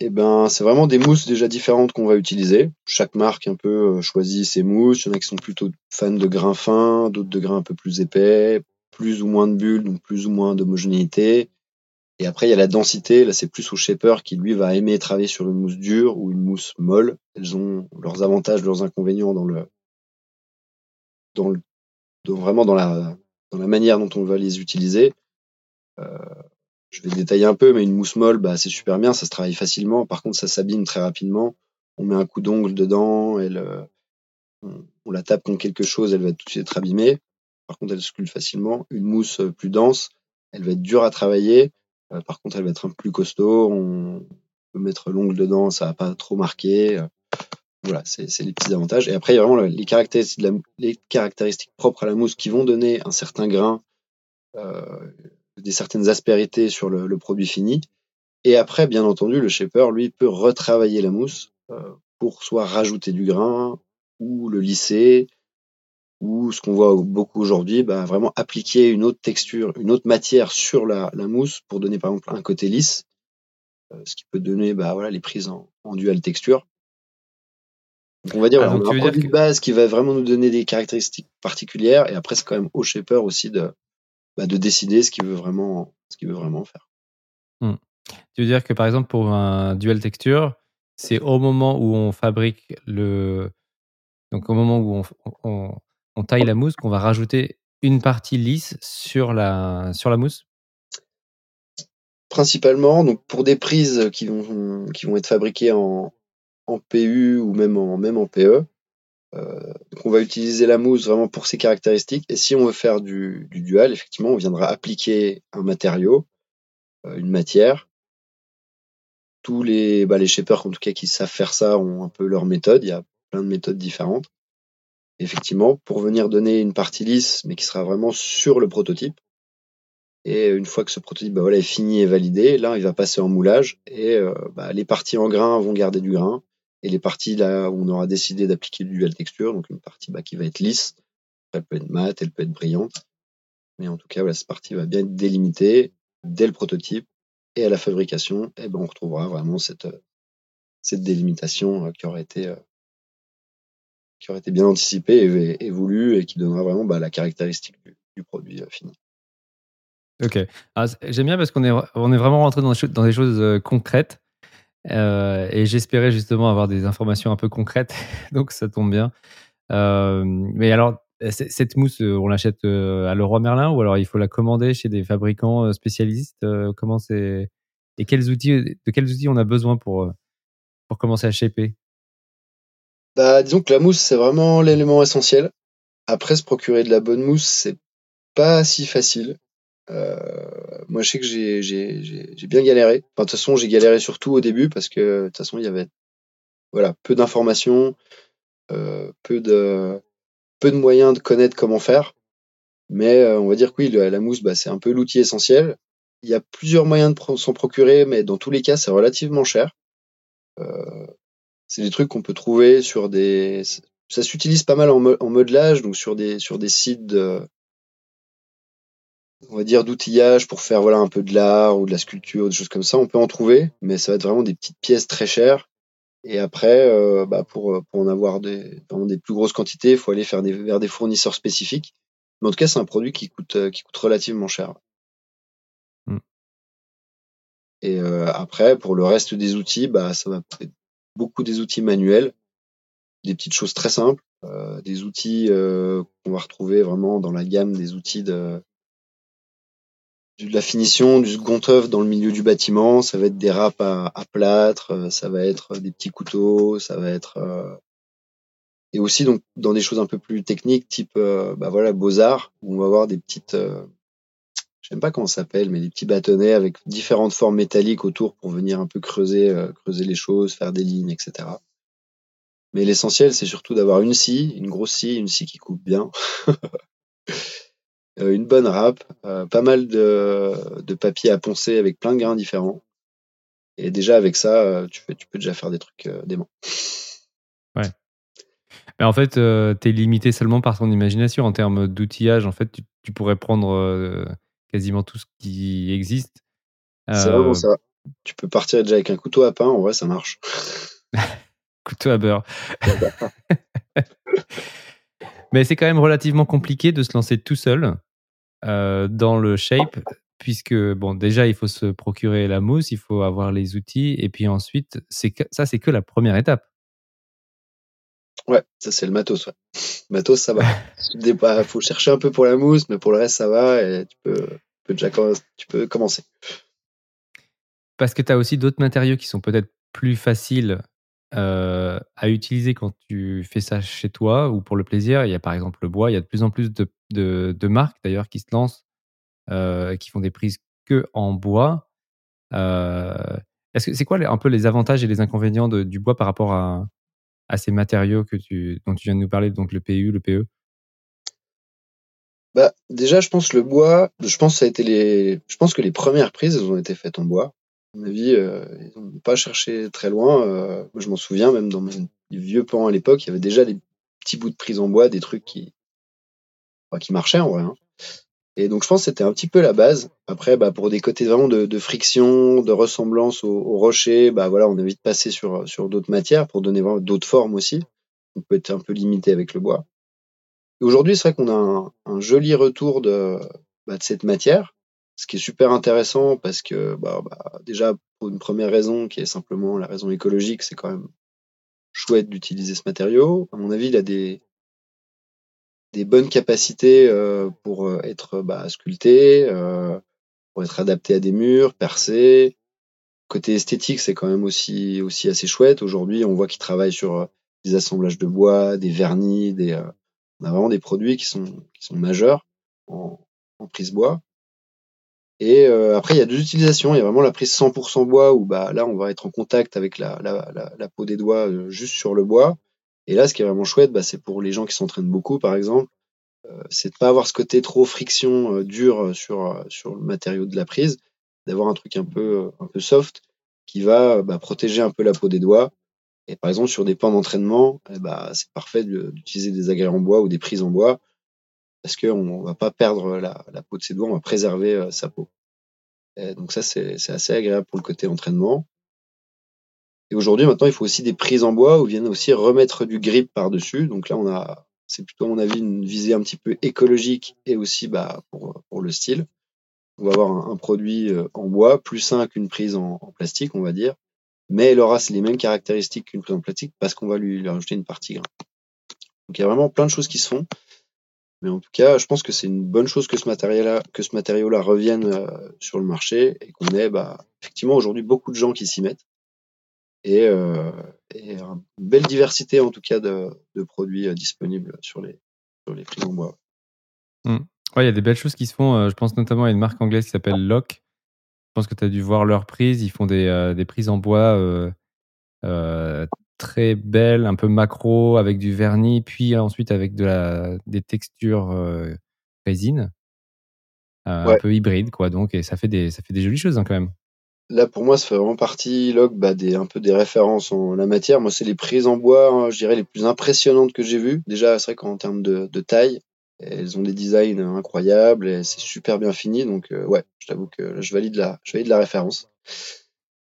Eh ben, c'est vraiment des mousses déjà différentes qu'on va utiliser. Chaque marque un peu euh, choisit ses mousses. Il y en a qui sont plutôt fans de grains fins, d'autres de grains un peu plus épais, plus ou moins de bulles, donc plus ou moins d'homogénéité. Et après, il y a la densité. Là, c'est plus au shaper qui, lui, va aimer travailler sur une mousse dure ou une mousse molle. Elles ont leurs avantages, leurs inconvénients dans le, dans le, vraiment dans la, dans la manière dont on va les utiliser. Euh, je vais détailler un peu, mais une mousse molle, bah, c'est super bien, ça se travaille facilement. Par contre, ça s'abîme très rapidement. On met un coup d'ongle dedans, elle, euh, on, la tape contre quelque chose, elle va tout de suite être abîmée. Par contre, elle sculpte facilement. Une mousse plus dense, elle va être dure à travailler. Euh, par contre, elle va être un peu plus costaud. On peut mettre l'ongle dedans, ça va pas trop marquer. voilà, c'est les petits avantages. Et après, il y a vraiment les caractéristiques, propres à la mousse qui vont donner un certain grain des certaines aspérités sur le, produit fini. Et après, bien entendu, le shaper, lui, peut retravailler la mousse euh, pour soit rajouter du grain ou le lisser, ou ce qu'on voit beaucoup aujourd'hui, bah, vraiment appliquer une autre texture, une autre matière sur la, mousse pour donner par exemple un côté lisse, euh, ce qui peut donner bah, voilà, les prises en, dual texture. on va dire, ah, on a un produit de base qui va vraiment nous donner des caractéristiques particulières, et après c'est quand même au shaper aussi de, bah, de décider ce qu'il veut vraiment, ce qu'il veut vraiment faire. Mmh. Tu veux dire que par exemple pour un dual texture, c'est au moment où on fabrique le, donc au moment où on, on, taille la mousse qu'on va rajouter une partie lisse sur la sur la mousse? Principalement, donc pour des prises qui vont qui vont être fabriquées en, en PU ou même en même en PE, euh, on va utiliser la mousse vraiment pour ses caractéristiques. Et si on veut faire du, dual, effectivement, on viendra appliquer un matériau, euh, une matière. Tous les, bah, shapers, en tout cas, qui savent faire ça, ont un peu leur méthode. Il y a plein de méthodes différentes. Effectivement, pour venir donner une partie lisse, mais qui sera vraiment sur le prototype. Et une fois que ce prototype bah, voilà, est fini et validé, là, il va passer en moulage et euh, bah, les parties en grain vont garder du grain. Et les parties là où on aura décidé d'appliquer du dual texture, donc une partie bah, qui va être lisse, elle peut être mate, elle peut être brillante, mais en tout cas, voilà, cette partie va bien être délimitée dès le prototype et à la fabrication, et ben on retrouvera vraiment cette cette délimitation euh, qui aurait été euh, qui aurait été bien anticipée et, voulue et qui donnera vraiment bah, la caractéristique du, produit euh, fini. Ok, ah, j'aime bien parce qu'on est, on est vraiment rentré dans, des choses concrètes. Euh, et j'espérais justement avoir des informations un peu concrètes, (laughs) donc ça tombe bien. Euh, mais alors, cette mousse, on l'achète à Leroy Merlin ou alors il faut la commander chez des fabricants spécialistes Comment c'est et quels outils, de quels outils on a besoin pour pour commencer à shaper? Bah, disons que la mousse c'est vraiment l'élément essentiel. Après, se procurer de la bonne mousse, c'est pas si facile. Euh, moi, je sais que j'ai, bien galéré. Enfin, de toute façon, j'ai galéré surtout au début parce que de toute façon, il y avait voilà peu d'informations, euh, peu de peu de moyens de connaître comment faire. Mais euh, on va dire que oui, la, mousse, bah, c'est un peu l'outil essentiel. Il y a plusieurs moyens de s'en procurer, mais dans tous les cas, c'est relativement cher. C'est des trucs qu'on peut trouver sur des. Ça s'utilise pas mal en, en modelage, donc sur des sur des sites de, on va dire d'outillage pour faire voilà un peu de l'art ou de la sculpture, des choses comme ça. On peut en trouver, mais ça va être vraiment des petites pièces très chères. Et après, euh, bah pour, pour en avoir des, vraiment des plus grosses quantités, il faut aller faire des, vers des fournisseurs spécifiques. Mais en tout cas, c'est un produit qui coûte, qui coûte relativement cher. Mm. Et euh, après, pour le reste des outils, bah, ça va beaucoup des outils manuels, des petites choses très simples, euh, des outils qu'on va retrouver vraiment dans la gamme des outils de, de la finition, du second œuvre dans le milieu du bâtiment. Ça va être des râpes à, plâtre, euh, ça va être des petits couteaux, ça va être euh, et aussi donc dans des choses un peu plus techniques, type euh, bah voilà beaux arts, où on va avoir des petites, euh, je sais pas comment ça s'appelle, mais des petits bâtonnets avec différentes formes métalliques autour pour venir un peu creuser, creuser les choses, faire des lignes, etc. Mais l'essentiel, c'est surtout d'avoir une scie, une grosse scie, une scie qui coupe bien. (laughs) Euh, une bonne râpe, euh, pas mal de, papier à poncer avec plein de grains différents. Et déjà avec ça, euh, tu, peux déjà faire des trucs dément. Ouais. Mais en fait, tu es limité seulement par ton imagination en termes d'outillage. En fait, tu, pourrais prendre quasiment tout ce qui existe. C'est vraiment ça. Tu peux partir déjà avec un couteau à pain, en vrai, ça marche. (laughs) couteau à beurre. (laughs) Mais c'est quand même relativement compliqué de se lancer tout seul euh, dans le shape, puisque bon, déjà il faut se procurer la mousse, il faut avoir les outils, et puis ensuite, c'est ça c'est que la première étape. Ouais, ça c'est le matos. Ouais. Matos, ça va. (laughs) Il faut chercher un peu pour la mousse, mais pour le reste, ça va et tu peux, déjà tu peux commencer. Parce que tu as aussi d'autres matériaux qui sont peut-être plus faciles euh, à utiliser quand tu fais ça chez toi ou pour le plaisir. Il y a par exemple le bois. Il y a de plus en plus de, de, marques d'ailleurs qui se lancent, euh, qui font des prises que en bois. Euh, est-ce que c'est quoi un peu les avantages et les inconvénients du bois par rapport à, à ces matériaux que dont tu viens de nous parler, donc le PU, le PE bah, déjà, je pense le bois, je pense ça a les, je pense que les premières prises, elles ont été faites en bois mon avis, euh, ils n'ont pas cherché très loin. Euh, je m'en souviens, même dans mes vieux plans à l'époque, il y avait déjà des petits bouts de prise en bois, des trucs qui, qui marchaient en vrai. Hein. Et donc je pense que c'était un petit peu la base. Après, bah, pour des côtés vraiment de, friction, de ressemblance au, rocher, bah voilà, on a vite passé sur, sur d'autres matières pour donner d'autres formes aussi. On peut être un peu limité avec le bois. Aujourd'hui, c'est vrai qu'on a un, joli retour de, bah, de cette matière ce qui est super intéressant parce que bah, bah, déjà pour une première raison qui est simplement la raison écologique, c'est quand même chouette d'utiliser ce matériau. À mon avis, il a des des bonnes capacités euh, pour euh, être bah, sculpté, euh, pour être adapté à des murs, percé. Côté esthétique, c'est quand même aussi assez chouette. Aujourd'hui, on voit qu'il travaille sur des assemblages de bois, des vernis, des on a vraiment des produits qui sont majeurs en, prise bois. Et euh, après, il y a deux utilisations. Il y a vraiment la prise 100% bois où bah, là, on va être en contact avec la, peau des doigts euh, juste sur le bois. Et là, ce qui est vraiment chouette, bah, c'est pour les gens qui s'entraînent beaucoup, par exemple, euh, c'est de pas avoir ce côté trop friction dur sur, sur le matériau de la prise, d'avoir un truc un peu, un peu soft qui va bah, protéger un peu la peau des doigts. Et par exemple, sur des pans d'entraînement, eh bah, c'est parfait d'utiliser des agrès en bois ou des prises en bois parce qu'on va pas perdre la, peau de ses doigts, on va préserver euh, sa peau. Et donc ça, c'est assez agréable pour le côté entraînement. Et aujourd'hui, maintenant, il faut aussi des prises en bois où viennent aussi remettre du grip par-dessus. Donc là, on a, c'est plutôt à mon avis une visée un petit peu écologique et aussi bah, pour, le style. On va avoir un, produit euh, en bois plus sain qu'une prise en, plastique, on va dire, mais elle aura les mêmes caractéristiques qu'une prise en plastique parce qu'on va lui, rajouter une partie grain. Donc il y a vraiment plein de choses qui se font. Mais en tout cas, je pense que c'est une bonne chose que ce matériau-là, que ce matériau-là revienne euh, sur le marché et qu'on ait, bah, effectivement, aujourd'hui beaucoup de gens qui s'y mettent et, euh, et, une belle diversité en tout cas de, de produits euh, disponibles sur les sur les frises en bois. Mmh. Ouais, il y a des belles choses qui se font. je pense notamment à une marque anglaise qui s'appelle Lock. Je pense que tu as dû voir leurs prises. Ils font des, des prises en bois très belles, un peu macro, avec du vernis, puis ensuite avec de la, des textures résine. Un peu hybride, quoi. Donc, et ça fait des, ça fait des jolies choses hein, quand même. Là, pour moi, ça fait vraiment partie, Log, bah, des, un peu des références en la matière. Moi, c'est les prises en bois, hein, je dirais, les plus impressionnantes que j'ai vues. Déjà, c'est vrai qu'en termes de, de, taille, elles ont des designs incroyables et c'est super bien fini. Donc, euh, ouais, je t'avoue que je valide la, je valide la référence.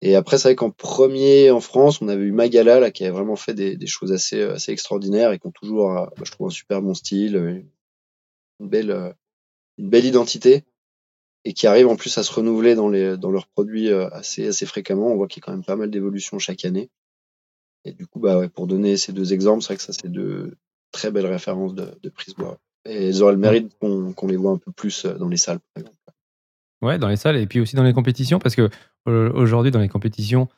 Et après, c'est vrai qu'en premier en France, on avait eu Magala, là, qui avait vraiment fait des, des choses assez, assez extraordinaires et qui ont toujours, euh, bah, je trouve, un super bon style, une belle, euh, une belle identité et qui arrivent en plus à se renouveler dans, les, dans leurs produits euh, assez, assez fréquemment. On voit qu'il y a quand même pas mal d'évolutions chaque année. Et du coup, bah ouais, pour donner ces deux exemples, c'est vrai que ça, c'est deux très belles références de, de prise bois. Et elles auraient le mérite qu'on les voit un peu plus euh, dans les salles, par exemple. Ouais, dans les salles et puis aussi dans les compétitions, parce que euh, aujourd'hui, dans les compétitions,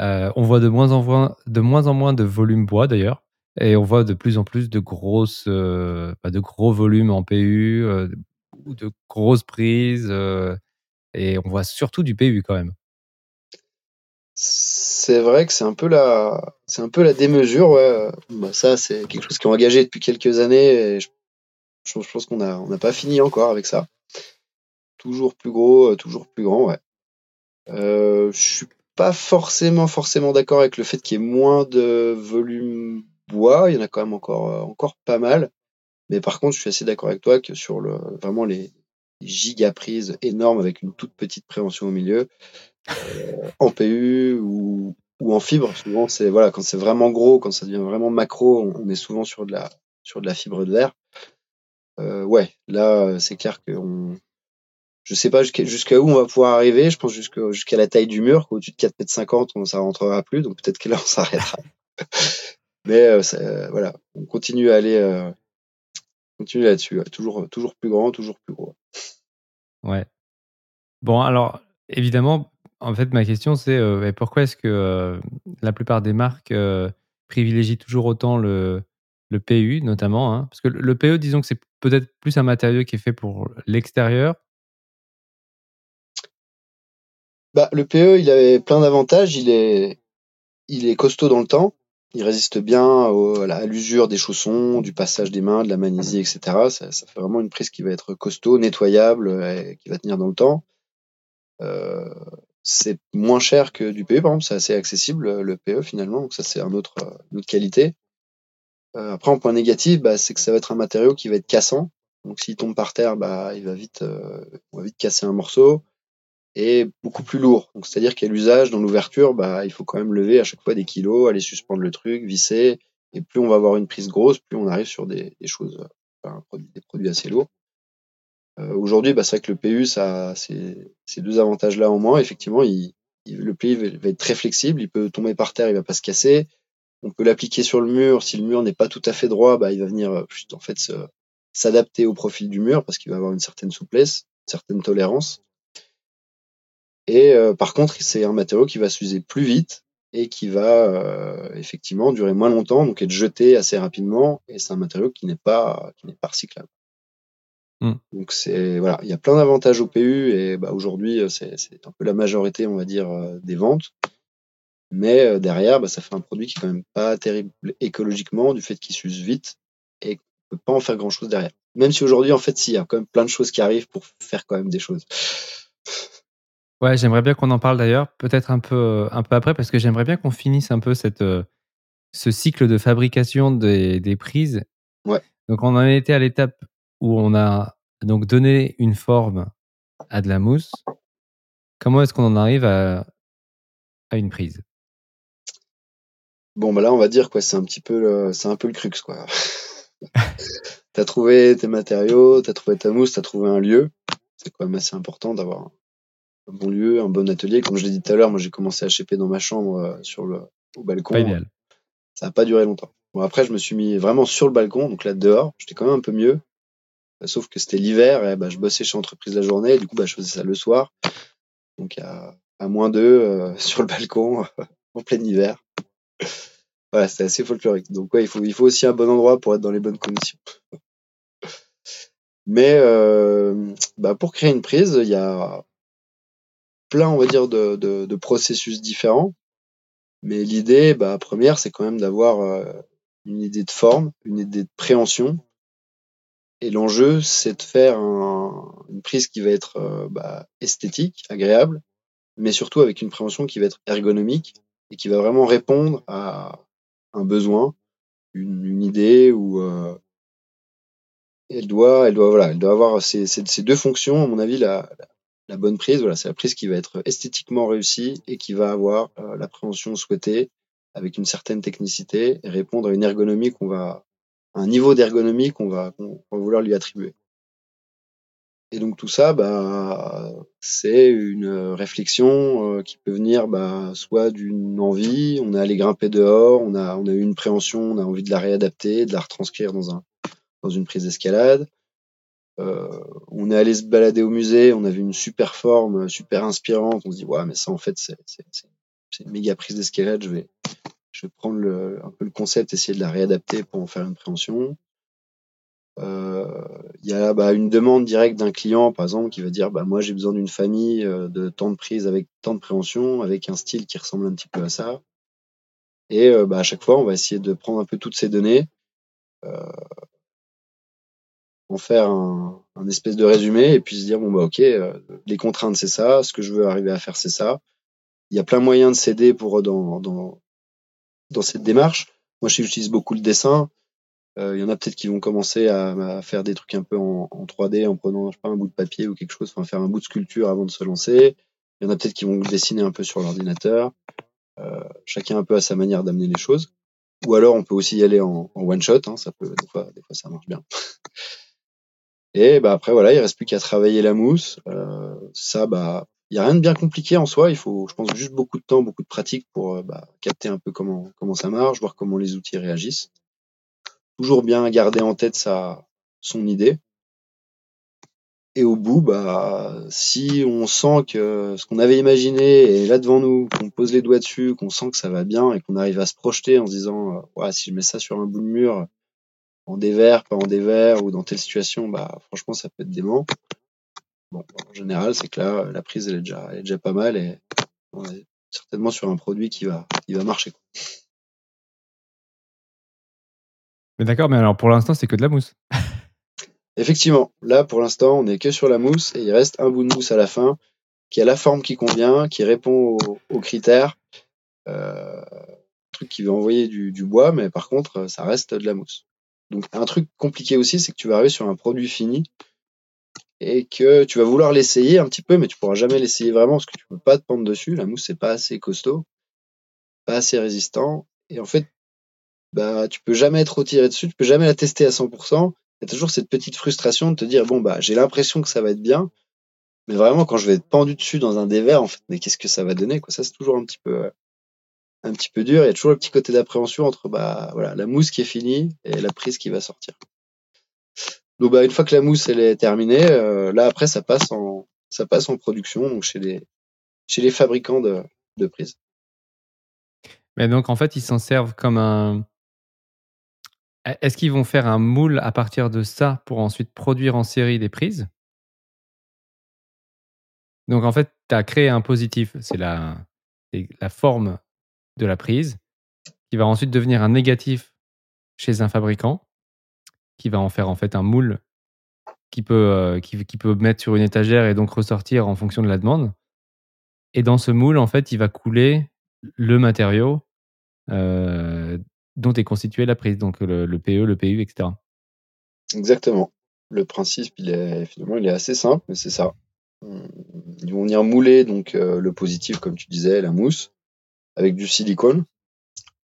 euh, on voit de moins, en moins, de moins en moins de volume bois d'ailleurs. Et on voit de plus en plus de grosses, euh, bah, de gros volumes en PU, euh, de grosses prises, euh, et on voit surtout du PU quand même. C'est vrai que c'est un peu la, c'est un peu la démesure, ouais. Bah, ça, c'est quelque chose qui est engagé depuis quelques années. Et je, je, pense qu'on a, on n'a pas fini encore avec ça. Toujours plus gros, toujours plus grand, ouais. Euh, je suis pas forcément, forcément d'accord avec le fait qu'il y ait moins de volume bois. Il y en a quand même encore, encore pas mal. Mais par contre, je suis assez d'accord avec toi que sur le, vraiment les, gigaprises énormes avec une toute petite préhension au milieu, euh, en PU ou, ou en fibre, souvent c'est voilà quand c'est vraiment gros, quand ça devient vraiment macro, on, est souvent sur de la sur de la fibre de verre. Euh, ouais, là c'est clair que on, je sais pas jusqu'à où on va pouvoir arriver. Je pense jusqu'à jusqu'à la taille du mur, au-dessus de 4 mètres 50, on ça rentrera plus, donc peut-être que là on s'arrêtera. (laughs) Mais euh, voilà, on continue à aller euh, continue là-dessus. Toujours, toujours plus grand, toujours plus gros. Ouais. Bon, alors, évidemment, en fait, ma question, c'est euh, pourquoi est-ce que euh, la plupart des marques euh, privilégient toujours autant le, le PU, notamment hein? Parce que le PE, disons que c'est peut-être plus un matériau qui est fait pour l'extérieur. Bah, le PE, il avait plein d'avantages. Il est, il est costaud dans le temps il résiste bien à l'usure des chaussons, du passage des mains, de la magnésie, etc. Ça, fait vraiment une prise qui va être costaud, nettoyable et qui va tenir dans le temps. Euh, c'est moins cher que du PE, par exemple, c'est assez accessible le PE finalement, donc ça c'est un autre, une autre qualité. Euh, après, en point négatif, bah, c'est que ça va être un matériau qui va être cassant. Donc s'il tombe par terre, bah, il va vite, euh, on va vite casser un morceau est beaucoup plus lourd. Donc, c'est-à-dire qu'à l'usage, dans l'ouverture, bah, il faut quand même lever à chaque fois des kilos, aller suspendre le truc, visser. Et plus on va avoir une prise grosse, plus on arrive sur des, choses, enfin, des produits assez lourds. Euh, Aujourd'hui, bah, c'est vrai que le PU, ça, ces deux avantages-là en moins. Effectivement, il, le PU va être très flexible. Il peut tomber par terre, il va pas se casser. On peut l'appliquer sur le mur. Si le mur n'est pas tout à fait droit, bah, il va venir euh, en fait s'adapter au profil du mur parce qu'il va avoir une certaine souplesse, une certaine tolérance. Et euh, par contre, c'est un matériau qui va s'user plus vite et qui va euh, effectivement durer moins longtemps, donc être jeté assez rapidement. Et c'est un matériau qui n'est pas qui n'est pas recyclable. Mm. Donc c'est voilà, il y a plein d'avantages au PU et bah, aujourd'hui c'est, c'est un peu la majorité, on va dire, euh, des ventes. Mais derrière, bah, ça fait un produit qui est quand même pas terrible écologiquement du fait qu'il s'use vite et qu'on peut pas en faire grand chose derrière. Même si aujourd'hui, en fait, s'il y a quand même plein de choses qui arrivent pour faire quand même des choses. Ouais, j'aimerais bien qu'on en parle d'ailleurs, peut-être un peu, un peu après, parce que j'aimerais bien qu'on finisse un peu cette, euh, ce cycle de fabrication des, des prises. Ouais. Donc, on en été à l'étape où on a donc donné une forme à de la mousse. Comment est-ce qu'on en arrive à, à une prise? Bon, bah là, on va dire quoi, c'est un petit peu, le, c'est un peu le crux, quoi. (laughs) t'as trouvé tes matériaux, t'as trouvé ta mousse, t'as trouvé un lieu. C'est quand même assez important d'avoir un bon lieu, un bon atelier. Comme je l'ai dit tout à l'heure, moi j'ai commencé à chéper dans ma chambre euh, sur le au balcon. Pas idéal. Ça n'a pas duré longtemps. Bon après je me suis mis vraiment sur le balcon, donc là dehors, j'étais quand même un peu mieux. Sauf que c'était l'hiver, et bah, je bossais chez entreprise la journée, et du coup, bah, je faisais ça le soir. Donc à, à moins deux (laughs) sur le balcon (laughs) en plein hiver. Voilà, c'est assez folklorique. Donc ouais, il faut, il faut aussi un bon endroit pour être dans les bonnes conditions. (laughs) Mais euh, bah, pour créer une prise, il y a plein, on va dire, de, de, processus différents. Mais l'idée, bah, première, c'est quand même d'avoir euh, une idée de forme, une idée de préhension. Et l'enjeu, c'est de faire un, une prise qui va être euh, bah, esthétique, agréable, mais surtout avec une préhension qui va être ergonomique et qui va vraiment répondre à un besoin, une, une idée ou euh, elle doit, elle doit, voilà, elle doit avoir ces, ces, ces deux fonctions. À mon avis, la, la, la bonne prise, voilà, c'est la prise qui va être esthétiquement réussie et qui va avoir euh, l'appréhension souhaitée avec une certaine technicité et répondre à une ergonomie qu'on va, un niveau d'ergonomie qu'on va, vouloir lui attribuer. Et donc tout ça, bah, c'est une réflexion euh, qui peut venir bah, soit d'une envie, on est allé grimper dehors, on a, on a eu une préhension, on a envie de la réadapter, de la retranscrire dans, un, dans une prise d'escalade. Euh, on est allé se balader au musée, on a vu une super forme, super inspirante, on se dit ouais mais ça en fait c'est, une méga prise d'escalade, je vais, je vais prendre un peu le concept, essayer de la réadapter pour en faire une préhension. Euh, il y a bah, une demande directe d'un client, par exemple, qui va dire bah, Moi, j'ai besoin d'une famille euh, de temps de prise avec tant de préhension, avec un style qui ressemble un petit peu à ça. Et bah, à chaque fois, on va essayer de prendre un peu toutes ces données, en faire un, espèce de résumé, et puis se dire Bon, bah, ok, euh, les contraintes, c'est ça, ce que je veux arriver à faire, c'est ça. Il y a plein de moyens de s'aider pour dans, dans, dans cette démarche. Moi, j'utilise beaucoup le dessin. Il euh, y en a peut-être qui vont commencer à, faire des trucs un peu en, en 3D en prenant je sais pas, un bout de papier ou quelque chose, enfin faire un bout de sculpture avant de se lancer. Il y en a peut-être qui vont dessiner un peu sur l'ordinateur. Euh, chacun un peu à sa manière d'amener les choses. Ou alors on peut aussi y aller en, one shot, hein, ça peut des des fois ça marche bien. (laughs) Et bah après voilà, il reste plus qu'à travailler la mousse. Euh, ça bah il y a rien de bien compliqué en soi. Il faut, je pense, juste beaucoup de temps, beaucoup de pratique pour euh, bah, capter un peu comment comment ça marche, voir comment les outils réagissent toujours bien garder en tête sa, son idée. Et au bout, bah, si on sent que ce qu'on avait imaginé est là devant nous, qu'on pose les doigts dessus, qu'on sent que ça va bien et qu'on arrive à se projeter en se disant, euh, ouais, si je mets ça sur un bout de mur, en dévers, pas en dévers, ou dans telle situation, bah, franchement, ça peut être dément. Bon, en général, c'est que là, la prise, elle est déjà, elle est déjà pas mal et on est certainement sur un produit qui va, qui va marcher. Quoi. Mais d'accord, mais alors pour l'instant, c'est que de la mousse. (laughs) Effectivement, là pour l'instant, on est que sur la mousse et il reste un bout de mousse à la fin qui a la forme qui convient, qui répond aux, aux critères. Euh, truc qui veut envoyer du, du, bois, mais par contre, ça reste de la mousse. Donc un truc compliqué aussi, c'est que tu vas arriver sur un produit fini et que tu vas vouloir l'essayer un petit peu, mais tu pourras jamais l'essayer vraiment parce que tu peux pas te pendre dessus. La mousse c'est pas assez costaud, pas assez résistant, et en fait bah, tu peux jamais être tiré dessus, tu peux jamais la tester à 100%. Il y a toujours cette petite frustration de te dire, bon, bah, j'ai l'impression que ça va être bien, mais vraiment, quand je vais être pendu dessus dans un dévers, en fait, mais qu'est-ce que ça va donner, quoi. Ça, c'est toujours un petit peu, un petit peu dur. Il y a toujours le petit côté d'appréhension entre, bah, voilà, la mousse qui est finie et la prise qui va sortir. Donc, bah, une fois que la mousse, elle est terminée, euh, là, après, ça passe en, ça passe en production, donc chez les, chez les fabricants de, de prises. Mais donc, en fait, ils s'en servent comme un, est-ce qu'ils vont faire un moule à partir de ça pour ensuite produire en série des prises? Donc en fait, tu as créé un positif, c'est la, la forme de la prise, qui va ensuite devenir un négatif chez un fabricant, qui va en faire en fait un moule qui peut, euh, qui, peut mettre sur une étagère et donc ressortir en fonction de la demande. Et dans ce moule, en fait, il va couler le matériau euh, dont est constituée la prise, donc le, PE, le PU, etc. Exactement. Le principe, il est finalement, il est assez simple, mais c'est ça. Ils vont venir mouler donc euh, le positif, comme tu disais, la mousse, avec du silicone.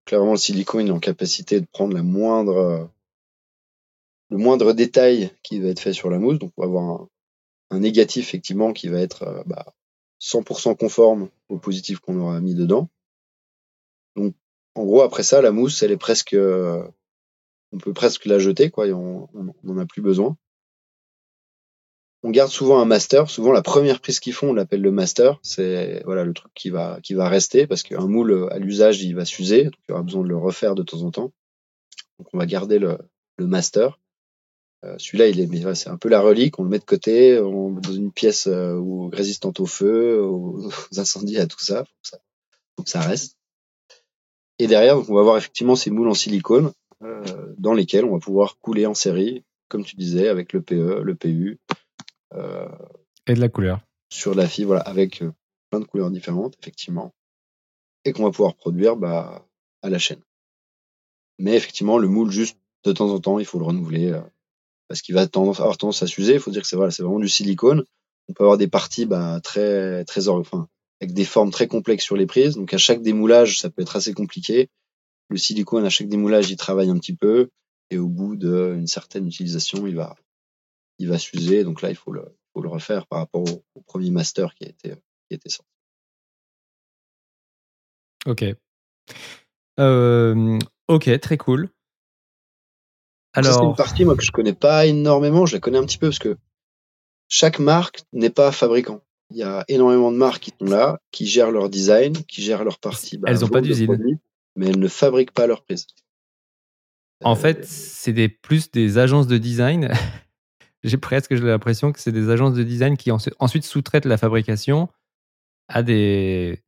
Clairement, le silicone est en capacité de prendre la moindre, le moindre détail qui va être fait sur la mousse. Donc, on va avoir un, négatif effectivement qui va être euh, bah, 100% conforme au positif qu'on aura mis dedans. Donc, en gros, après ça, la mousse, elle est presque, euh, on peut presque la jeter, quoi. on n'en a plus besoin. On garde souvent un master. Souvent, la première prise qu'ils font, on l'appelle le master. C'est voilà le truc qui va qui va rester parce qu'un moule à l'usage, il va s'user. il y aura besoin de le refaire de temps en temps. Donc, on va garder le, le master. Euh, celui-là, il est, c'est un peu la relique. On le met de côté, on dans une pièce euh, résistante au feu, aux, incendies, à tout ça. Faut ça, faut que ça reste. Et derrière, donc, on va avoir effectivement ces moules en silicone euh, dans lesquels on va pouvoir couler en série, comme tu disais, avec le PE, le PU. Euh, et de la couleur. Sur la fibre, voilà, avec euh, plein de couleurs différentes, effectivement. Et qu'on va pouvoir produire bah, à la chaîne. Mais effectivement, le moule, juste de temps en temps, il faut le renouveler euh, parce qu'il va tendance, avoir tendance à s'user. Il faut dire que c'est voilà, c'est vraiment du silicone. On peut avoir des parties bah, très, très, enfin, avec des formes très complexes sur les prises. Donc à chaque démoulage, ça peut être assez compliqué. Le silicone, à chaque démoulage, il travaille un petit peu. Et au bout d'une certaine utilisation, il va, il va s'user. Donc là, il faut le, faut le refaire par rapport au, premier master qui a été, qui a été sorti. Ok. Euh, ok, très cool. Alors, c'est une partie moi que je connais pas énormément. Je la connais un petit peu parce que chaque marque n'est pas fabricant. Il y a énormément de marques qui sont là, qui gèrent leur design, qui gèrent leur partie. Bah, elles n'ont pas d'usine. Mais elles ne fabriquent pas leur prise. En euh, fait, c'est des, plus des agences de design. J'ai presque l'impression que c'est des agences de design qui ensuite sous-traitent la fabrication à des,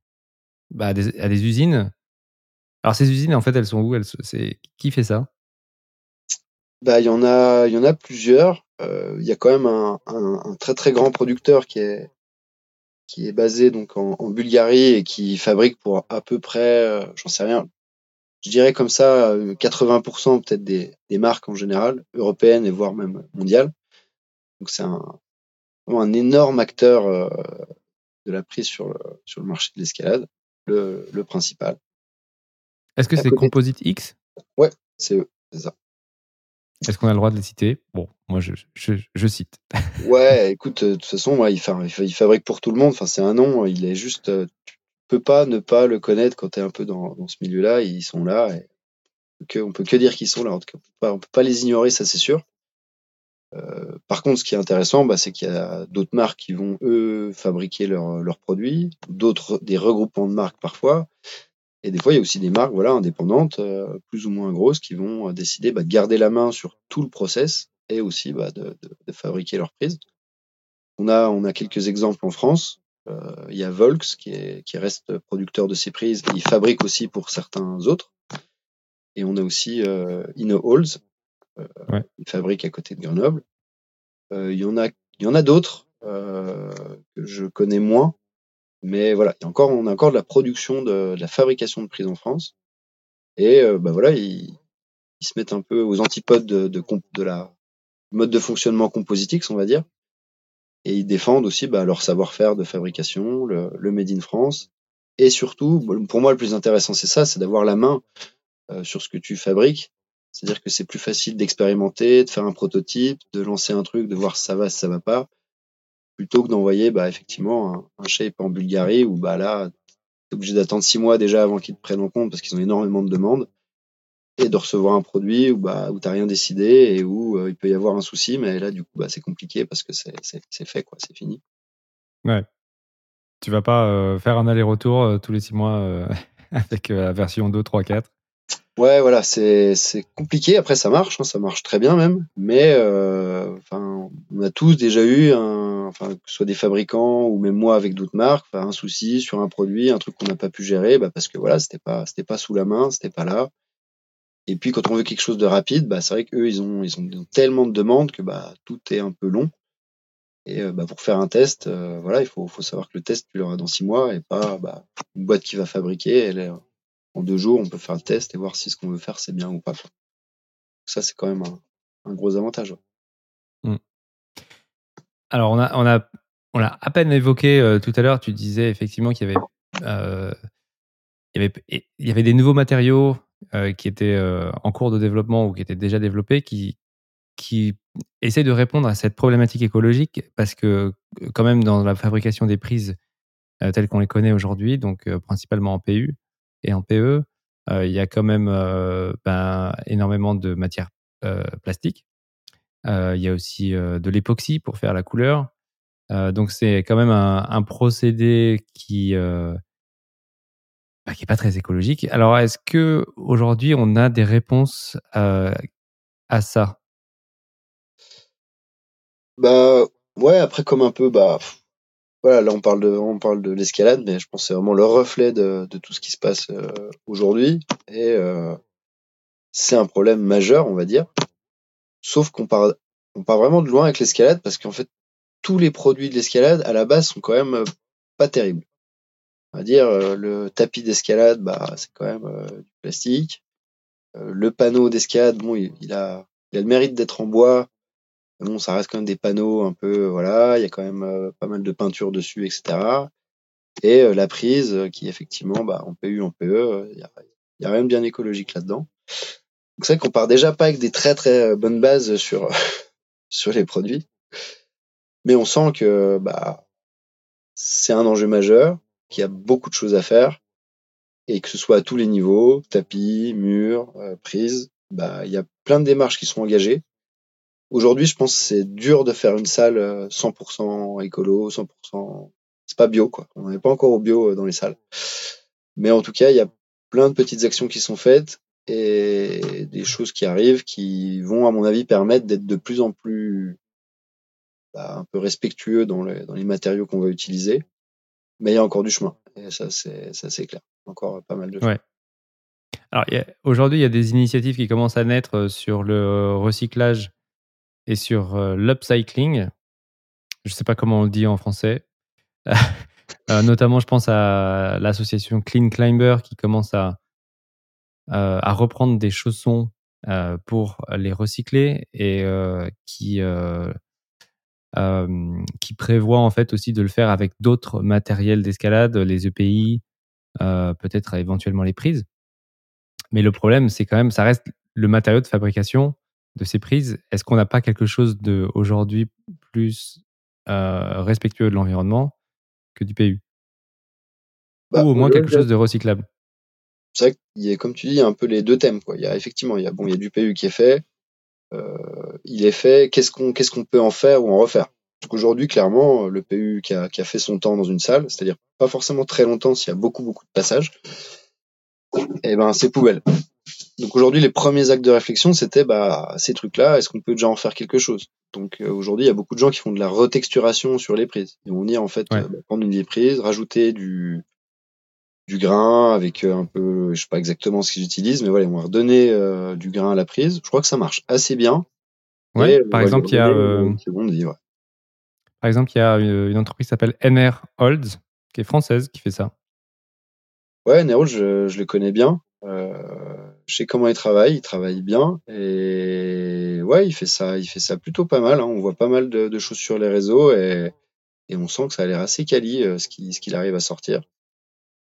bah, à des, usines. Alors ces usines, en fait, elles sont où? Elles, Qui fait ça? Bah, il y en a, y en a plusieurs. Euh, il y a quand même un, très très grand producteur qui est qui est basé donc en, en Bulgarie et qui fabrique pour à peu près, euh, j'en sais rien, je dirais comme ça, 80% euh, peut-être des, des, marques en général, européennes et voire même mondiales. Donc c'est un, un énorme acteur euh, de la prise sur le, sur le marché de l'escalade, le, le principal. Est-ce que c'est Composite X? Ouais, c'est eux, c'est ça. Est-ce qu'on a le droit de les citer? Bon, moi je, je, je cite. (laughs) ouais, écoute, de toute façon, ouais, il, il, fabrique pour tout le monde. Enfin, c'est un nom. Il est juste. Euh, tu peux pas ne pas le connaître quand tu es un peu dans, dans ce milieu-là. Ils sont là. Et que, on peut que dire qu'ils sont là. En tout cas, on peut pas, on peut pas les ignorer, ça c'est sûr. Euh, par contre, ce qui est intéressant, bah, c'est qu'il y a d'autres marques qui vont eux fabriquer leurs produits, d'autres des regroupements de marques parfois. Et des fois, il y a aussi des marques voilà, indépendantes, euh, plus ou moins grosses, qui vont euh, décider bah, de garder la main sur tout le process et aussi bah, de, de, de, fabriquer leur prise. On a, on a quelques exemples en France. Euh, il y a Volks qui, est, qui reste producteur de ces prises il fabrique aussi pour certains autres. Et on a aussi euh, Inno Halls, ouais. il fabrique à côté de Grenoble. Euh, il y en a, il y en a d'autres que je connais moins, mais voilà, il y a encore, on a encore de la production, de, de la fabrication de prises en France. Et euh, bah voilà, ils, ils, se mettent un peu aux antipodes de, de, de la mode de fonctionnement compositix, on va dire. Et ils défendent aussi bah, leur savoir-faire de fabrication, le, le, Made in France. Et surtout, pour moi, le plus intéressant, c'est ça, c'est d'avoir la main euh, sur ce que tu fabriques. C'est-à-dire que c'est plus facile d'expérimenter, de faire un prototype, de lancer un truc, de voir si ça va, si ça va pas, plutôt que d'envoyer bah, effectivement un, shape en Bulgarie où bah, là, tu obligé d'attendre six mois déjà avant qu'ils te prennent en compte parce qu'ils ont énormément de demandes et de recevoir un produit où, bah, où tu rien décidé et où euh, il peut y avoir un souci, mais là, du coup, bah, c'est compliqué parce que c'est fait, quoi, c'est fini. Ouais. Tu vas pas euh, faire un aller-retour euh, tous les six mois (laughs) avec la version 2, 3, 4 Ouais, voilà, c'est compliqué. Après, ça marche, hein, ça marche très bien même. Mais enfin, on a tous déjà eu que ce soit des fabricants ou même moi avec d'autres marques, un souci sur un produit, un truc qu'on n'a pas pu gérer, bah parce que voilà, c'était pas c'était pas sous la main, c'était pas là. Et puis quand on veut quelque chose de rapide, bah c'est vrai qu'eux ils ont ils ont tellement de demandes que bah tout est un peu long. Et euh, bah, pour faire un test, euh, voilà, il faut, savoir que le test tu l'auras dans six mois et pas bah, une boîte qui va fabriquer, en deux jours, on peut faire le test et voir si ce qu'on veut faire c'est bien ou pas. Ça c'est quand même un, gros avantage. Mmh. Alors, on a, on a, on à peine évoqué euh, tout à l'heure. Tu disais effectivement qu'il y avait, euh, il y avait, il y avait des nouveaux matériaux euh, qui étaient en cours de développement ou qui étaient déjà développés, qui, qui essaient de répondre à cette problématique écologique, parce que quand même dans la fabrication des prises telles qu'on les connaît aujourd'hui, donc principalement en PU en PE, il y a quand même ben, énormément de matières plastiques il y a aussi de l'époxy pour faire la couleur. donc c'est quand même un, procédé qui bah, qui est pas très écologique. Alors est-ce que aujourd'hui on a des réponses à ça? Bah ouais, après comme un peu bah voilà, là on parle de on parle de l'escalade, mais je pense que c'est vraiment le reflet de, tout ce qui se passe euh, aujourd'hui et euh, c'est un problème majeur, on va dire. Sauf qu'on part on part vraiment de loin avec l'escalade parce qu'en fait tous les produits de l'escalade à la base sont quand même euh, pas terribles. On va dire le tapis d'escalade, bah c'est quand même du plastique. le panneau d'escalade, bon, il, a il a le mérite d'être en bois, bon, ça reste quand même des panneaux un peu, voilà, il y a quand même euh, pas mal de peinture dessus, etc. Et euh, la prise, euh, qui effectivement, bah, en PU, en PE, il y a, a rien de bien écologique là-dedans. Donc c'est vrai qu'on part déjà pas avec des très très bonnes bases sur (laughs) sur les produits, mais on sent que bah c'est un enjeu majeur, qu'il y a beaucoup de choses à faire et que ce soit à tous les niveaux, tapis, murs, prise, bah il y a plein de démarches qui sont engagées Aujourd'hui, je pense que c'est dur de faire une salle 100% euh, écolo, 100%. C'est pas bio, quoi. On n'est pas encore au bio euh, dans les salles. Mais en tout cas, il y a plein de petites actions qui sont faites et des choses qui arrivent qui vont, à mon avis, permettre d'être de plus en plus bah, un peu respectueux dans les, dans les matériaux qu'on va utiliser. Mais il y a encore du chemin. Et ça, c'est, ça, c'est clair. Encore pas mal de choses. Alors, aujourd'hui, il y a des initiatives qui commencent à naître euh, sur le recyclage et sur euh, l'upcycling. Je ne sais pas comment on le dit en français. (laughs) Euh, notamment, je pense à l'association Clean Climber qui commence à, euh, reprendre des chaussons pour les recycler et qui prévoit en fait aussi de le faire avec d'autres matériels d'escalade, les EPI, peut-être éventuellement les prises. Mais le problème, c'est quand même, ça reste le matériau de fabrication de ces prises, est-ce qu'on n'a pas quelque chose de aujourd'hui plus euh, respectueux de l'environnement que du PU bah, Ou au moins quelque chose de recyclable? C'est vrai qu'il y a, comme tu dis, un peu les deux thèmes. Quoi. Il y a effectivement, il y a, bon, il y a du PU qui est fait. Euh, il est fait. Qu'est-ce qu'on qu'est-ce qu'on peut en faire ou en refaire? Donc aujourd'hui, clairement, le PU qui a, qui a fait son temps dans une salle, c'est-à-dire pas forcément très longtemps s'il y a beaucoup beaucoup de passages, eh ben c'est poubelle. Donc aujourd'hui, les premiers actes de réflexion, c'était bah ces trucs-là, est-ce qu'on peut déjà en faire quelque chose? Donc euh, aujourd'hui, il y a beaucoup de gens qui font de la retexturation sur les prises. Ils vont venir en fait euh, bah, prendre une vieille prise, rajouter du du grain avec euh, un peu, je sais pas exactement ce qu'ils utilisent, mais voilà, ils vont redonner du grain à la prise. Je crois que ça marche assez bien. Ouais. par exemple, il y a par exemple, il y a une entreprise qui s'appelle NR Holds, qui est française, qui fait ça. Ouais, NR Holds, je, je le connais bien. Euh, je sais comment il travaille, il travaille bien et ouais, il fait ça, il fait ça plutôt pas mal. Hein. On voit pas mal de, choses sur les réseaux et, on sent que ça a l'air assez quali euh, ce qu'il arrive à sortir.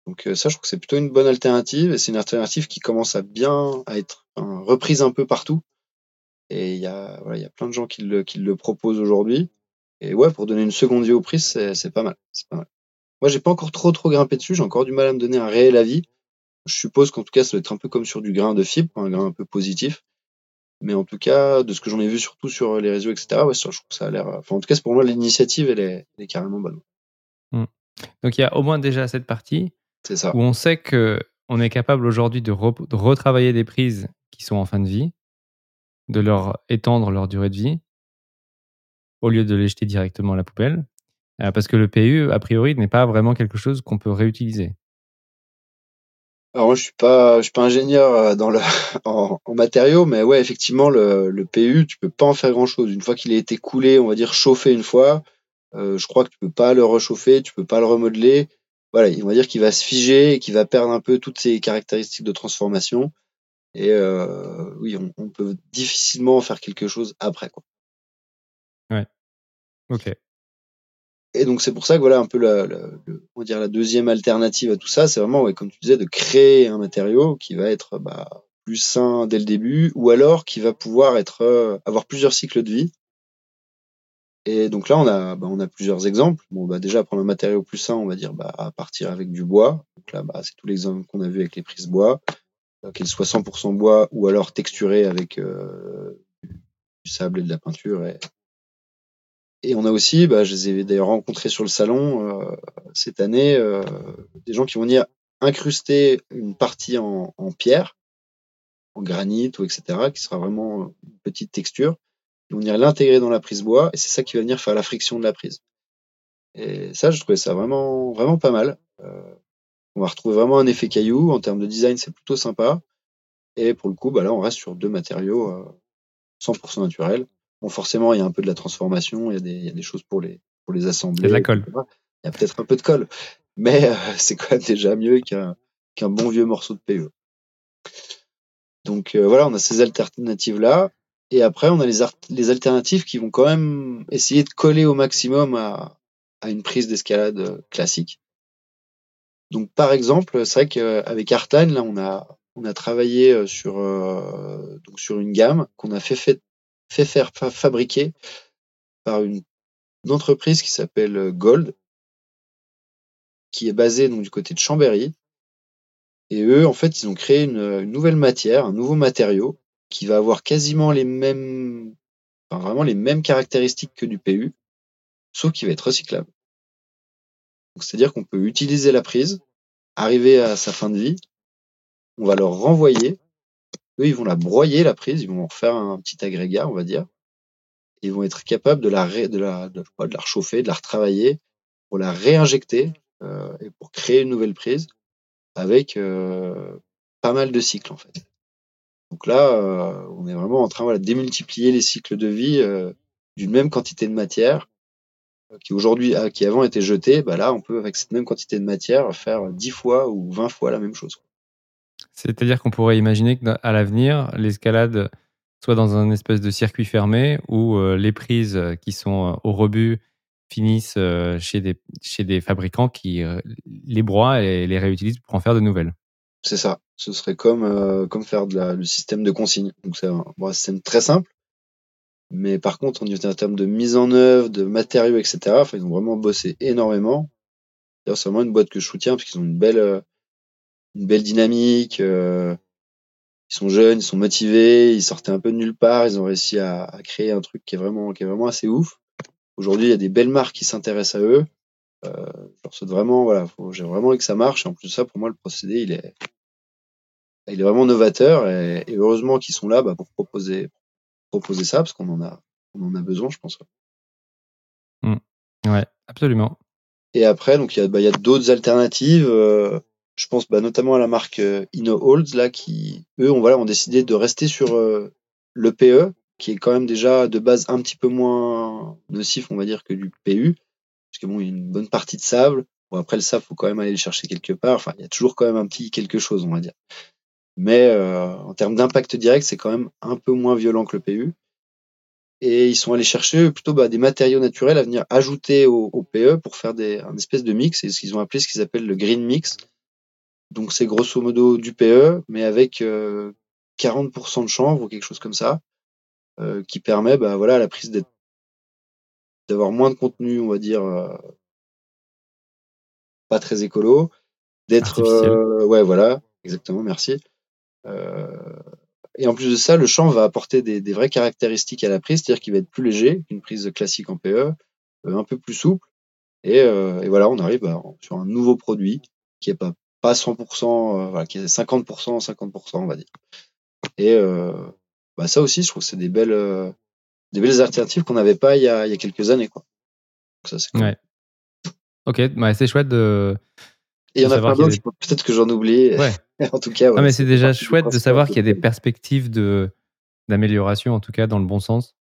Donc euh, ça, je trouve que c'est plutôt une bonne alternative et c'est une alternative qui commence à bien à être reprise un peu partout. Et il y a voilà, il y a plein de gens qui le, qui le proposent aujourd'hui. Et ouais, pour donner une seconde vie au prix, c'est pas mal, c'est pas mal. Moi, j'ai pas encore trop trop grimpé dessus, j'ai encore du mal à me donner un réel avis. Je suppose qu'en tout cas, ça doit être un peu comme sur du grain de fibre, un grain un peu positif. Mais en tout cas, de ce que j'en ai vu surtout sur les réseaux, etc., ouais, je trouve que ça a l'air. Enfin, en tout cas, pour moi, l'initiative, elle est, elle est carrément bonne. Mmh. Donc, il y a au moins déjà cette partie ça. où on sait que on est capable aujourd'hui de, retravailler des prises qui sont en fin de vie, de leur étendre leur durée de vie, au lieu de les jeter directement à la poubelle. Euh, parce que le PU, a priori, n'est pas vraiment quelque chose qu'on peut réutiliser. Alors moi, je suis pas, je suis pas ingénieur euh, dans le, (laughs) en, matériaux, mais ouais, effectivement, le, le, PU, tu peux pas en faire grand chose. Une fois qu'il a été coulé, on va dire chauffé une fois, euh, je crois que tu peux pas le réchauffer, tu peux pas le remodeler. Voilà, on va dire qu'il va se figer et qu'il va perdre un peu toutes ses caractéristiques de transformation. Et euh, oui, on, on, peut difficilement en faire quelque chose après, quoi. Ouais. Ok. Et donc c'est pour ça que voilà un peu la, la, on va dire la deuxième alternative à tout ça, c'est vraiment ouais, comme tu disais de créer un matériau qui va être bah, plus sain dès le début, ou alors qui va pouvoir être euh, avoir plusieurs cycles de vie. Et donc là on a bah, on a plusieurs exemples. Bon bah déjà prendre un matériau plus sain, on va dire bah à partir avec du bois. Donc là bah c'est tous les exemples qu'on a vu avec les prises bois, euh, qu'elles soient 100% bois ou alors texturées avec euh, du sable et de la peinture. Et, et on a aussi, bah, je les ai d'ailleurs rencontrés sur le salon euh, cette année, euh, des gens qui vont venir incruster une partie en, pierre, en granit ou etc., qui sera vraiment une petite texture. Ils vont venir l'intégrer dans la prise bois et c'est ça qui va venir faire la friction de la prise. Et ça, je trouvais ça vraiment, vraiment pas mal. Euh, on va retrouver vraiment un effet caillou. En termes de design, c'est plutôt sympa. Et pour le coup, bah là, on reste sur deux matériaux euh, 100% naturels. Bon, forcément, il y a un peu de la transformation, il y a des, il y a des choses pour les, pour les assembler. Il y a de la colle. Il y a peut-être un peu de colle. Mais euh, (laughs) c'est quand même déjà mieux qu'un bon vieux morceau de PE. Donc euh, voilà, on a ces alternatives-là. Et après, on a les, les alternatives qui vont quand même essayer de coller au maximum à, à une prise d'escalade euh, classique. Donc par exemple, c'est vrai qu'avec Artline, là, on a, on a travaillé sur, euh, donc sur une gamme qu'on a fait, fait, fait faire fa fabriquer par une, entreprise qui s'appelle Gold, qui est basée donc du côté de Chambéry. Et eux, en fait, ils ont créé une, une nouvelle matière, un nouveau matériau qui va avoir quasiment les mêmes, vraiment les mêmes caractéristiques que du PU, sauf qui va être recyclable. C'est-à-dire qu'on peut utiliser la prise, arriver à sa fin de vie, on va leur renvoyer, eux ils vont la broyer la prise, ils vont en faire un petit agrégat, on va dire, ils vont être capables de la, de la, de, la rechauffer, de la retravailler, pour la réinjecter euh, et pour créer une nouvelle prise avec euh, pas mal de cycles en fait. Donc là, euh, on est vraiment en train voilà, de démultiplier les cycles de vie euh, d'une même quantité de matière euh, qui aujourd'hui, ah, qui avant était jetée. Bah là, on peut avec cette même quantité de matière faire 10 fois ou 20 fois la même chose. C'est-à-dire qu'on pourrait imaginer qu'à l'avenir, l'escalade soit dans un espèce de circuit fermé où euh, les prises qui sont euh, au rebut finissent euh, chez des, chez des fabricants qui les broient et les réutilisent pour en faire de nouvelles. C'est ça. Ce serait comme, comme faire le système de consigne. Donc c'est un, système très simple. Mais par contre, en termes de mise en œuvre, de matériaux, etc., ils ont vraiment bossé énormément. C'est vraiment une boîte que je soutiens parce qu'ils ont une belle, une belle dynamique. Euh, ils sont jeunes, ils sont motivés, ils sortaient un peu de nulle part. Ils ont réussi à, à créer un truc qui est vraiment, qui est vraiment assez ouf. Aujourd'hui, il y a des belles marques qui s'intéressent à eux. Euh, je leur souhaite vraiment, voilà, j'ai vraiment que ça marche. Et en plus de ça, pour moi, le procédé, il est, il est vraiment novateur. Et, et heureusement qu'ils sont là bah, pour proposer, proposer ça, parce qu'on en a, on en a besoin, je pense. Mmh. Ouais, absolument. Et après, donc il y a, bah, y a d'autres alternatives. Euh, je pense bah, notamment à la marque euh, là, qui eux, ont voilà, ont décidé de rester sur euh, le PE, qui est quand même déjà de base un petit peu moins nocif, on va dire, que du PU, parce que bon, il y a une bonne partie de sable. Bon, après le sable, faut quand même aller le chercher quelque part. Enfin, il y a toujours quand même un petit quelque chose, on va dire. Mais euh, en termes d'impact direct, c'est quand même un peu moins violent que le PU. Et ils sont allés chercher plutôt bah, des matériaux naturels à venir ajouter au, au PE pour faire des, un espèce de mix. Et ce qu'ils ont appelé ce qu'ils appellent le green mix. Donc c'est grosso modo du PE, mais avec euh, 40% de chanvre ou quelque chose comme ça, euh, qui permet bah, voilà, à la prise d'être d'avoir moins de contenu, on va dire, euh, pas très écolo, d'être euh, ouais voilà, exactement, merci. Euh, et en plus de ça, le champ va apporter des, des vraies caractéristiques à la prise, c'est-à-dire qu'il va être plus léger qu'une prise classique en PE, un peu plus souple, et, et voilà, on arrive bah, sur un nouveau produit qui est pas pas 100%, voilà, qui est 50%, 50%, on va dire. Et bah ça aussi, je trouve que c'est des belles des belles alternatives qu'on n'avait pas il y, a, il y a quelques années. Quoi. Donc ça, c'est cool. ouais. Ok, bah, c'est chouette de. Et il y en a plein d'autres, des... peut-être que j'en oublie. Ouais. (laughs) en tout cas, ouais, non, mais c'est déjà chouette de savoir qu'il y a des perspectives de d'amélioration, en tout cas dans le bon sens.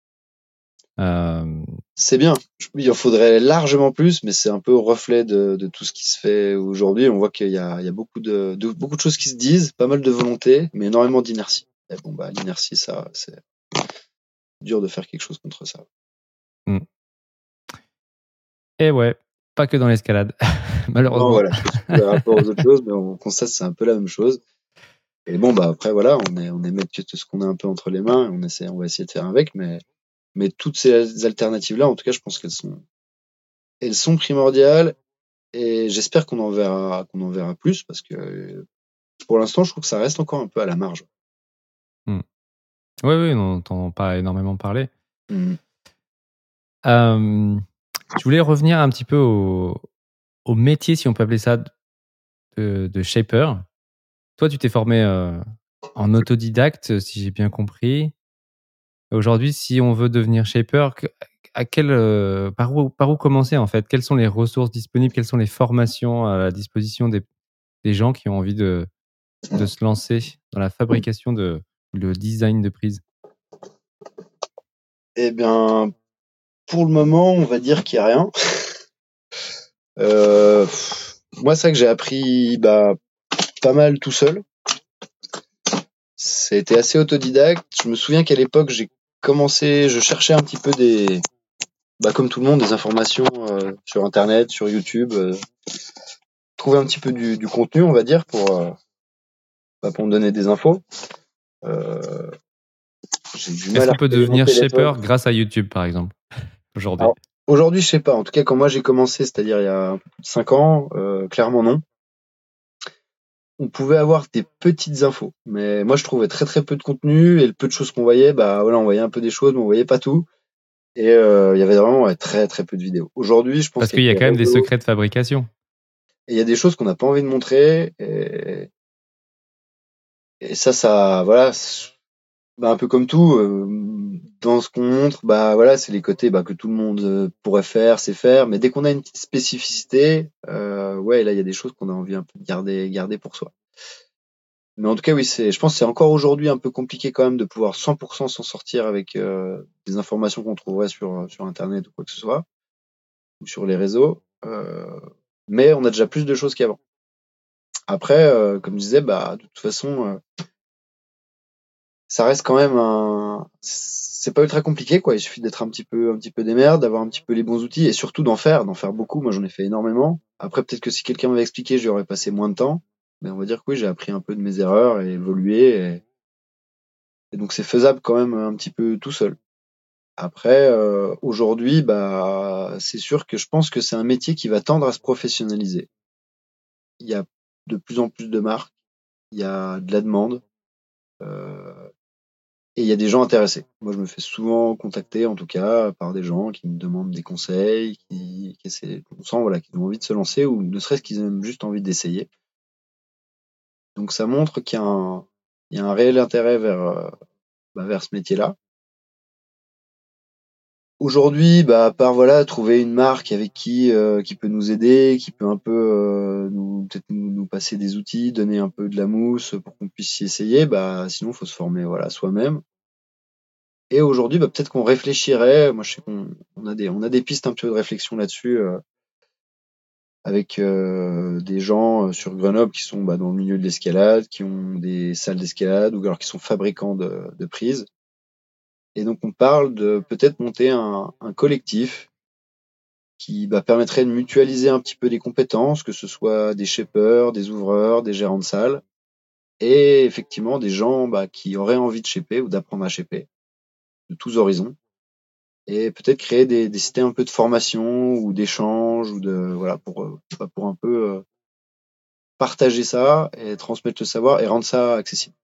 Euh... C'est bien. Il en faudrait largement plus, mais c'est un peu au reflet de, de, tout ce qui se fait aujourd'hui. On voit qu'il y a, il y a beaucoup, de, de, beaucoup de choses qui se disent, pas mal de volonté, mais énormément d'inertie. Et bon, bah, l'inertie, ça, c'est dur de faire quelque chose contre ça. Mm. Et ouais, pas que dans l'escalade, (laughs) malheureusement. Non, voilà, par rapport aux autres choses, mais on constate que c'est un peu la même chose. Et bon, bah après, voilà, on est, on est maître de ce qu'on a un peu entre les mains, on, essaie, on va essayer de faire avec, mais, mais toutes ces alternatives-là, en tout cas, je pense qu'elles sont, elles sont primordiales, et j'espère qu'on en verra, qu'on en verra plus, parce que pour l'instant, je trouve que ça reste encore un peu à la marge. Hmm. Oui, oui, on n'entend pas énormément parler. Mhm. Euh, je voulais revenir un petit peu au, au, métier, si on peut appeler ça, de, de shaper. Toi, tu t'es formé euh, en autodidacte, si j'ai bien compris. Aujourd'hui, si on veut devenir shaper, euh, par, où, commencer en fait? Quelles sont les ressources disponibles? Quelles sont les formations à la disposition des, gens qui ont envie de, se lancer dans la fabrication de le design de prise Eh bien, pour le moment, on va dire qu'il n'y a rien. euh, moi, c'est que j'ai appris bah, pas mal tout seul. C'était assez autodidacte. Je me souviens qu'à l'époque, j'ai commencé, je cherchais un petit peu des, bah, comme tout le monde, des informations euh, sur Internet, sur YouTube, euh, trouver un petit peu du, du, contenu, on va dire, pour, euh, bah, pour me donner des infos. Est-ce qu'on peut devenir shaper grâce à YouTube, par exemple, (laughs) aujourd'hui? Aujourd'hui, je sais pas. En tout cas, quand moi j'ai commencé, c'est-à-dire il y a un peu plus de 5 ans, clairement non. On pouvait avoir des petites infos, mais moi je trouvais très très peu de contenu et le peu de choses qu'on voyait, bah voilà, on voyait un peu des choses, mais on voyait pas tout. Et euh, il y avait vraiment ouais, très très peu de vidéos. Aujourd'hui, je pense parce qu'il y a quand même des secrets de fabrication. Et il y a des choses qu'on n'a pas envie de montrer. Et, et ça, ça, voilà, bah, un peu comme tout, euh, dans ce qu'on montre, bah voilà, c'est les côtés bah, que tout le monde euh, pourrait faire, c'est faire, mais dès qu'on a une petite spécificité, euh, ouais, là il y a des choses qu'on a envie un peu de garder, garder pour soi. Mais en tout cas, oui, c'est, je pense que c'est encore aujourd'hui un peu compliqué quand même de pouvoir 100% s'en sortir avec euh, des informations qu'on trouverait sur sur internet ou quoi que ce soit ou sur les réseaux. Euh, mais on a déjà plus de choses qu'avant. Après, euh, comme je disais, bah de toute façon ça reste quand même un c'est pas ultra compliqué quoi. Il suffit d'être un petit peu un petit peu des merdes d'avoir un petit peu les bons outils et surtout d'en faire d'en faire beaucoup. Moi j'en ai fait énormément. Après peut-être que si quelqu'un m'avait expliqué j'y aurais passé moins de temps. Mais on va dire que oui j'ai appris un peu de mes erreurs et évolué et, et donc c'est faisable quand même un petit peu tout seul. Après euh, aujourd'hui bah c'est sûr que je pense que c'est un métier qui va tendre à se professionnaliser. Il y a de plus en plus de marques il y a de la demande euh, et il y a des gens intéressés. Moi, je me fais souvent contacter, en tout cas, par des gens qui me demandent des conseils, qui, qui essaient, on sent, voilà, qu'ils ont envie de se lancer ou ne serait-ce qu'ils ont juste envie d'essayer. Donc, ça montre qu'il y a un, il y a un réel intérêt vers, euh, bah, vers ce métier-là. Aujourd'hui, bah, à part voilà, trouver une marque avec qui euh, qui peut nous aider, qui peut un peu euh, nous peut-être nous, nous, passer des outils, donner un peu de la mousse pour qu'on puisse y essayer, bah sinon faut se former voilà soi-même. Et aujourd'hui, bah, peut-être qu'on réfléchirait. Moi, je sais qu'on on a des on a des pistes un peu de réflexion là-dessus euh, avec des gens sur Grenoble qui sont bah, dans le milieu de l'escalade, qui ont des salles d'escalade ou alors qui sont fabricants de prises et donc on parle de peut-être monter un, collectif qui bah, permettrait de mutualiser un petit peu les compétences, que ce soit des shapers, des ouvreurs, des gérants de salle, et effectivement des gens bah, qui auraient envie de shaper ou d'apprendre à shaper, de tous horizons, et peut-être créer des, des cités un peu de formation ou d'échange ou de voilà pour euh, pour un peu euh, partager ça et transmettre le savoir et rendre ça accessible.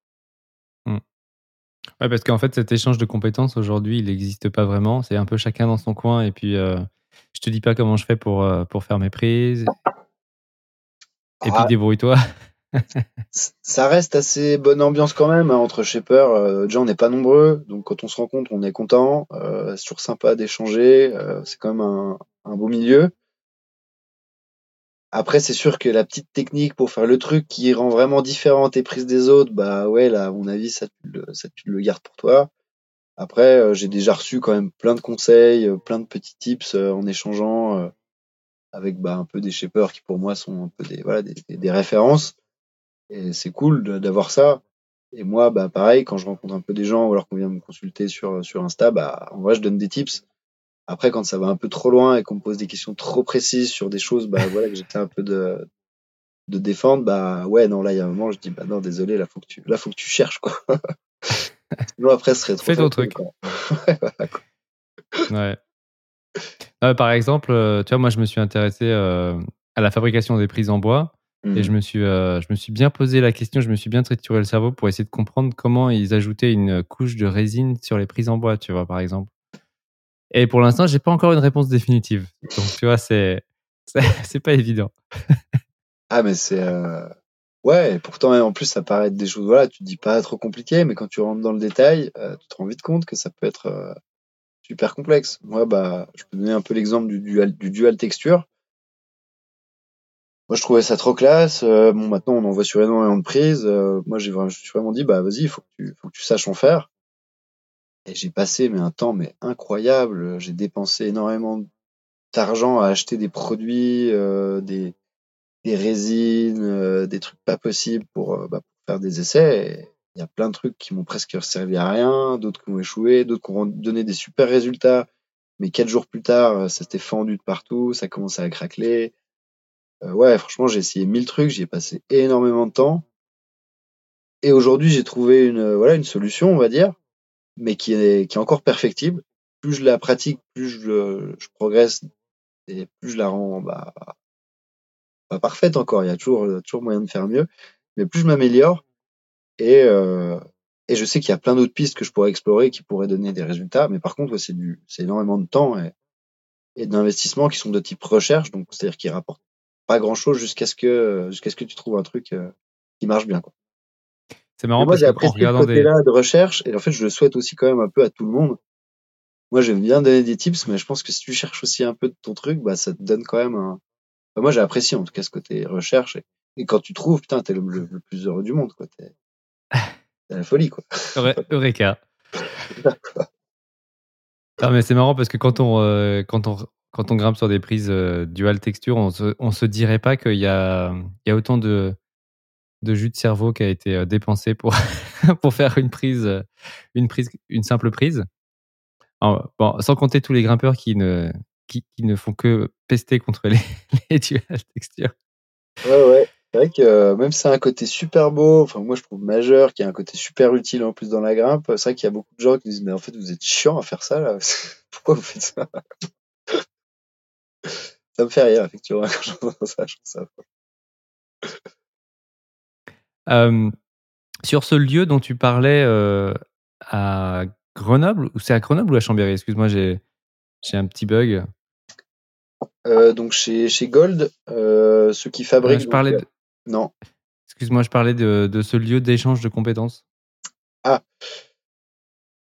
Ouais, parce qu'en fait, cet échange de compétences aujourd'hui, il n'existe pas vraiment. C'est un peu chacun dans son coin. Et puis, euh, je te dis pas comment je fais pour, euh, pour faire mes prises. Et puis, Ah, débrouille-toi. (laughs) ça reste assez bonne ambiance quand même hein, entre shapers. Euh, déjà, on n'est pas nombreux, donc quand on se rencontre, on est content. Euh, c'est toujours sympa d'échanger. euh, c'est quand même un, un beau milieu. Après, c'est sûr que la petite technique pour faire le truc qui rend vraiment différent tes prises des autres, bah ouais, là, à mon avis, ça, tu le, ça, tu le gardes pour toi. Après, euh, j'ai déjà reçu quand même plein de conseils, euh, plein de petits tips euh, en échangeant euh, avec bah, un peu des shapers qui pour moi sont un peu des, voilà, des, des- références. Et c'est cool d'avoir ça. Et moi, bah pareil, quand je rencontre un peu des gens ou alors qu'on vient me consulter sur, sur Insta, bah en vrai, je donne des tips. Après, quand ça va un peu trop loin et qu'on me pose des questions trop précises sur des choses, bah voilà, que j'essaie un peu de, de défendre, bah ouais, non, là, il y a un moment, je dis, bah non, désolé, là, faut que tu, là, faut que tu cherches, quoi. (laughs) Sinon, après, ce serait trop Fais ton truc. (laughs) Ouais, voilà, quoi. Ouais. Euh, par exemple, euh, tu vois, moi, je me suis intéressé euh, à la fabrication des prises en bois. Et je me, suis, euh, je me suis bien posé la question, je me suis bien trituré le cerveau pour essayer de comprendre comment ils ajoutaient une couche de résine sur les prises en bois, tu vois, par exemple. Et pour l'instant, j'ai pas encore une réponse définitive. Donc, tu vois, c'est c'est (laughs) pas évident. Ah, mais c'est. euh, Ouais, et pourtant, en plus, ça paraît être des choses, voilà, tu te dis pas trop compliqué, mais quand tu rentres dans le détail, euh, tu te rends vite compte que ça peut être euh, super complexe. Moi, bah, je peux donner un peu l'exemple du dual, du dual texture. Moi, je trouvais ça trop classe. Bon, maintenant, on en voit sur énormément de prises. Moi, j'ai je suis vraiment dit, bah, vas-y, il faut faut que tu saches en faire. J'ai passé mais un temps mais incroyable. J'ai dépensé énormément d'argent à acheter des produits, euh, des, résines, euh, des trucs pas possibles pour, euh, bah, faire des essais. Il y a plein de trucs qui m'ont presque servi à rien, d'autres qui ont échoué, d'autres qui ont donné des super résultats. Mais quatre jours plus tard, ça s'était fendu de partout, ça commençait à craqueler. Euh, ouais, franchement, j'ai essayé mille trucs, j'y ai passé énormément de temps. Et aujourd'hui, j'ai trouvé une, voilà, une solution, on va dire, mais qui est, qui est encore perfectible. Plus je la pratique, plus je, je progresse et plus je la rends bah, pas parfaite encore. Il y a toujours, toujours moyen de faire mieux, mais plus je m'améliore et, euh, et je sais qu'il y a plein d'autres pistes que je pourrais explorer qui pourraient donner des résultats. Mais par contre, c'est du, c'est énormément de temps et, et d'investissement qui sont de type recherche, donc c'est-à-dire qui rapportent pas grand-chose jusqu'à ce que jusqu'à ce que tu trouves un truc euh, qui marche bien. Quoi. C'est marrant moi, parce j'ai que en regardant des. côté-là de recherche et en fait, je le souhaite aussi quand même un peu à tout le monde. Moi, j'aime bien donner des tips, mais je pense que si tu cherches aussi un peu de ton truc, bah, ça te donne quand même un. Enfin, moi, j'ai apprécié en tout cas ce côté recherche et, et quand tu trouves, putain, t'es le, le, le plus heureux du monde, quoi. T'es (laughs) la folie, quoi. Eureka. (laughs) Non, mais c'est marrant parce que quand on, euh, quand on, quand on grimpe sur des prises euh, dual texture, on se, on se dirait pas qu'il y a, il y a autant de, de jus de cerveau qui a été euh, dépensé pour, (laughs) pour faire une prise, euh, une prise, une simple prise. Bon, sans compter tous les grimpeurs qui ne, qui, qui ne font que pester contre les, (laughs) les dual texture. Ouais, ouais. C'est vrai que euh, même si c'est un côté super beau, enfin, moi, je trouve majeur, qui a un côté super utile en plus dans la grimpe, c'est vrai qu'il y a beaucoup de gens qui disent, mais en fait, vous êtes chiant à faire ça, là. (laughs) Pourquoi vous faites ça? Ça me fait rire, effectivement, quand j'entends ça, je trouve ça. Euh, sur ce lieu dont tu parlais euh, à Grenoble, ou c'est à Grenoble ou à Chambéry? Excuse-moi, j'ai un petit bug. Euh, donc, chez, chez Gold, ceux qui fabriquent. Je donc, parlais de, Non. excuse-moi, je parlais de, de ce lieu d'échange de compétences.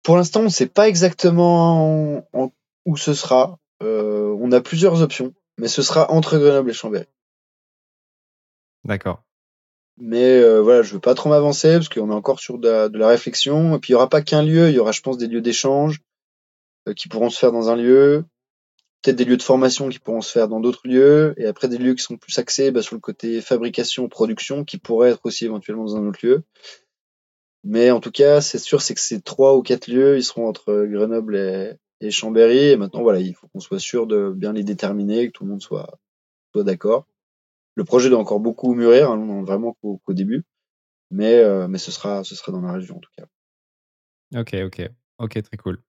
Pour l'instant, on ne sait pas exactement en- en- où ce sera. On a plusieurs options, mais ce sera entre Grenoble et Chambéry. D'accord. Mais euh, voilà, je veux pas trop m'avancer parce qu'on est encore sur de la, de la réflexion. Et puis il y aura pas qu'un lieu, il y aura, je pense, des lieux d'échange euh, qui pourront se faire dans un lieu, peut-être des lieux de formation qui pourront se faire dans d'autres lieux, et après des lieux qui sont plus axés bah, sur le côté fabrication, production, qui pourraient être aussi éventuellement dans un autre lieu. Mais en tout cas, c'est sûr, c'est que ces trois ou quatre lieux, ils seront entre Grenoble et, et Chambéry. Et maintenant, voilà, il faut qu'on soit sûr de bien les déterminer, que tout le monde soit, soit d'accord. Le projet doit encore beaucoup mûrir, hein, vraiment qu'au début, mais, euh, mais ce sera, ce sera dans la région en tout cas. Ok, ok, ok, très cool.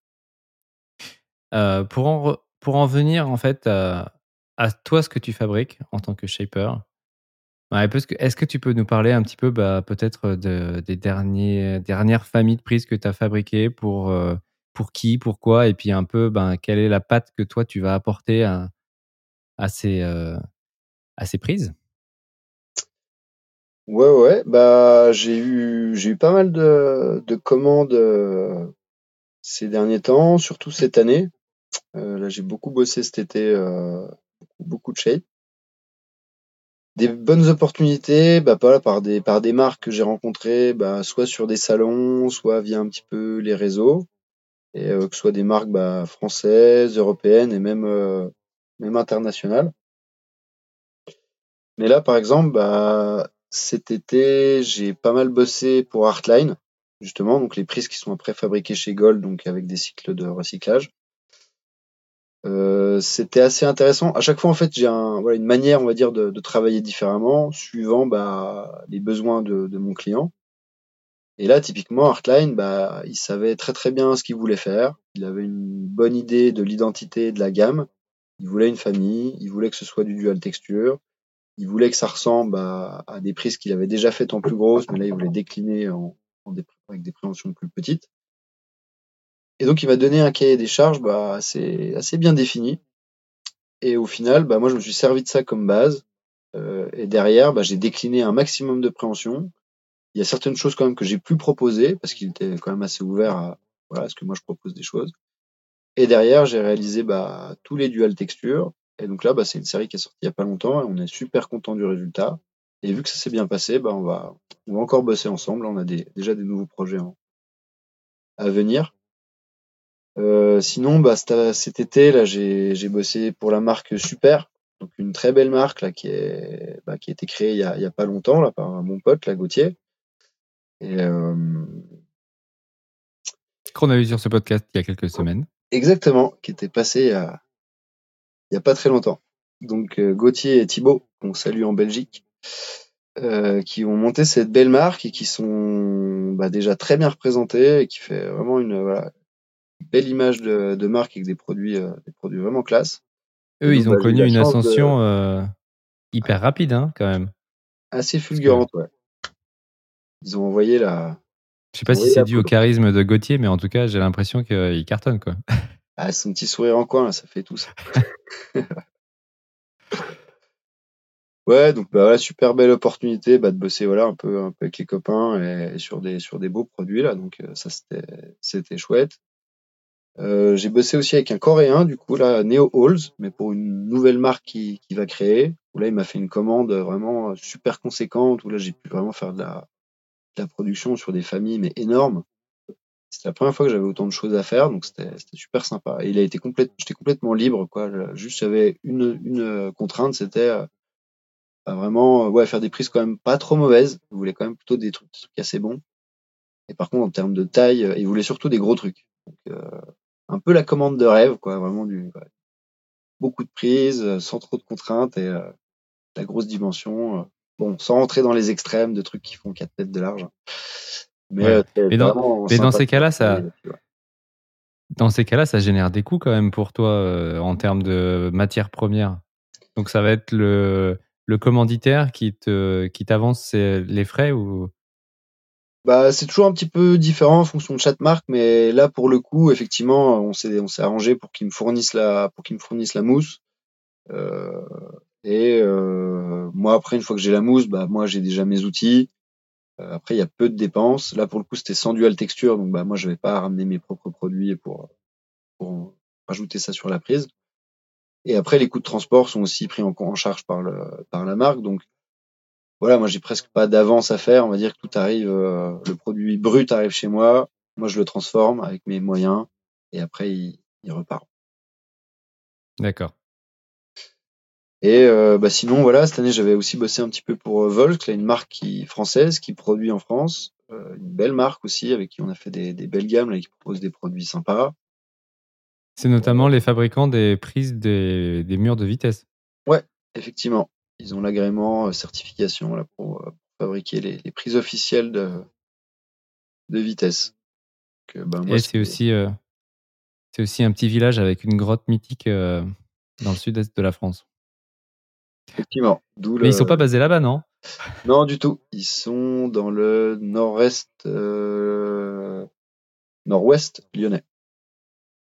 Euh, pour, en pour en venir en fait à, toi, ce que tu fabriques en tant que shaper, est-ce que tu peux nous parler un petit peu bah, peut-être de, des derniers, dernières familles de prises que tu as fabriquées pour, euh, pour qui, pourquoi, et puis un peu ben, quelle est la patte que toi tu vas apporter à, à, ces, euh, à ces prises Ouais, ouais, bah j'ai eu, pas mal de, de commandes euh, ces derniers temps, surtout cette année. Euh, là, j'ai beaucoup bossé cet été, euh, beaucoup, de shape. Des bonnes opportunités, bah voilà, par des marques que j'ai rencontrées, bah soit sur des salons, soit via un petit peu les réseaux, et que ce soit des marques bah, françaises, européennes et même internationales. Mais là, par exemple, bah cet été, j'ai pas mal bossé pour Artline, justement, donc les prises qui sont après fabriquées chez Gold, donc avec des cycles de recyclage. Euh, c'était assez intéressant. À chaque fois, en fait, j'ai un, voilà, une manière, on va dire, de, de travailler différemment, suivant bah, les besoins de, de mon client. Et là, typiquement, Artline, bah, il savait très très bien ce qu'il voulait faire. Il avait une bonne idée de l'identité de la gamme. Il voulait une famille. Il voulait que ce soit du dual texture. Il voulait que ça ressemble à, des prises qu'il avait déjà faites en plus grosses, mais là, il voulait décliner avec des préhensions plus petites. Et donc, il m'a donné un cahier des charges bah, assez, assez bien défini. Et au final, bah, moi, je me suis servi de ça comme base. Euh, et derrière, bah, j'ai décliné un maximum de préhensions. Il y a certaines choses quand même que j'ai pu proposer parce qu'il était quand même assez ouvert à, voilà, ce que moi je propose des choses. Et derrière, j'ai réalisé bah, tous les dual textures. Et donc là, bah, c'est une série qui est sortie il y a pas longtemps et on est super content du résultat. Et vu que ça s'est bien passé, bah, on, va, on va encore bosser ensemble. On a des, déjà des nouveaux projets à venir. Euh, sinon, bah, cet été, là, j'ai bossé pour la marque Super, donc une très belle marque là qui est bah, qui a été créée il y a, il y a pas longtemps là par mon pote, la Gauthier. Et euh... qu'on a eu sur ce podcast il y a quelques semaines. Exactement, qui était passé il y a, il y a pas très longtemps. Donc euh, Gauthier et Thibaut, qu'on salue en Belgique, euh, qui ont monté cette belle marque et qui sont bah, déjà très bien représentés et qui fait vraiment une voilà, belle image de, de marque avec des produits, euh, des produits vraiment classe. Eux, donc, ils ont bah, connu une de- ascension euh, hyper rapide, hein, quand même. Assez fulgurante, ouais. Ils ont envoyé la, Je sais pas si c'est dû au charisme de Gauthier, mais en tout cas, j'ai l'impression qu'il cartonne, quoi. (laughs) ah, son petit sourire en coin, là, ça fait tout ça. (laughs) ouais, donc bah, voilà, super belle opportunité bah, de bosser voilà un peu un peu avec les copains et, sur des sur des beaux produits là, donc euh, ça c'était chouette. Euh, j'ai bossé aussi avec un Coréen, du coup, là, Neo Halls, mais pour une nouvelle marque qui, qui va créer. Où là, il m'a fait une commande vraiment super conséquente, où là, j'ai pu vraiment faire la, de la production sur des familles, mais énormes. C'était la première fois que j'avais autant de choses à faire, donc c'était super sympa. Et il a été complète, j'étais complètement libre, quoi. Juste, j'avais une, une euh, contrainte, c'était euh, bah, vraiment, euh, ouais, faire des prises quand même pas trop mauvaises. Il voulait quand même plutôt des trucs, des trucs assez bons. Et par contre, en termes de taille, il voulait surtout des gros trucs. Un peu la commande de rêve, quoi, vraiment du beaucoup de prises, sans trop de contraintes et euh, la grosse dimension. bon, sans rentrer dans les extrêmes de trucs qui font 4 mètres de large. Mais, Ouais. euh, Mais dans- mais ces cas-là, ça-. Dans ces cas-là, ça génère des coûts quand même pour toi euh, en termes de matières premières. Donc ça va être le, le commanditaire qui te qui t'avance les frais ou? Bah, c'est toujours un petit peu différent en fonction de chaque marque, mais là pour le coup, effectivement, on s'est on s'est arrangé pour qu'ils me fournissent la pour qu'ils me fournissent la mousse. Euh, et euh, moi après une fois que j'ai la mousse, bah moi j'ai déjà mes outils. Euh, après il y a peu de dépenses. Là pour le coup c'était sans dual texture, donc bah moi je vais pas ramener mes propres produits pour pour rajouter ça sur la prise. Et après les coûts de transport sont aussi pris en, en charge par le par la marque, donc voilà, moi j'ai presque pas d'avance à faire. On va dire que tout arrive, euh, le produit brut arrive chez moi, moi je le transforme avec mes moyens et après il, il repart. D'accord. Et euh, bah sinon voilà, cette année j'avais aussi bossé un petit peu pour euh, Volk, là une marque qui française qui produit en France, euh, une belle marque aussi avec qui on a fait des, des belles gammes là, qui propose des produits sympas. C'est notamment les fabricants des prises des, des murs de vitesse. Effectivement, ils ont l'agrément euh, certification là pour euh, fabriquer les, les prises officielles de de vitesse. Bah, moi, Et c'est aussi un petit village avec une grotte mythique dans le sud-est de la France. Effectivement. Mais ils sont pas basés là-bas, non? Non, du tout. Ils sont dans le nord-est, euh, nord-ouest lyonnais.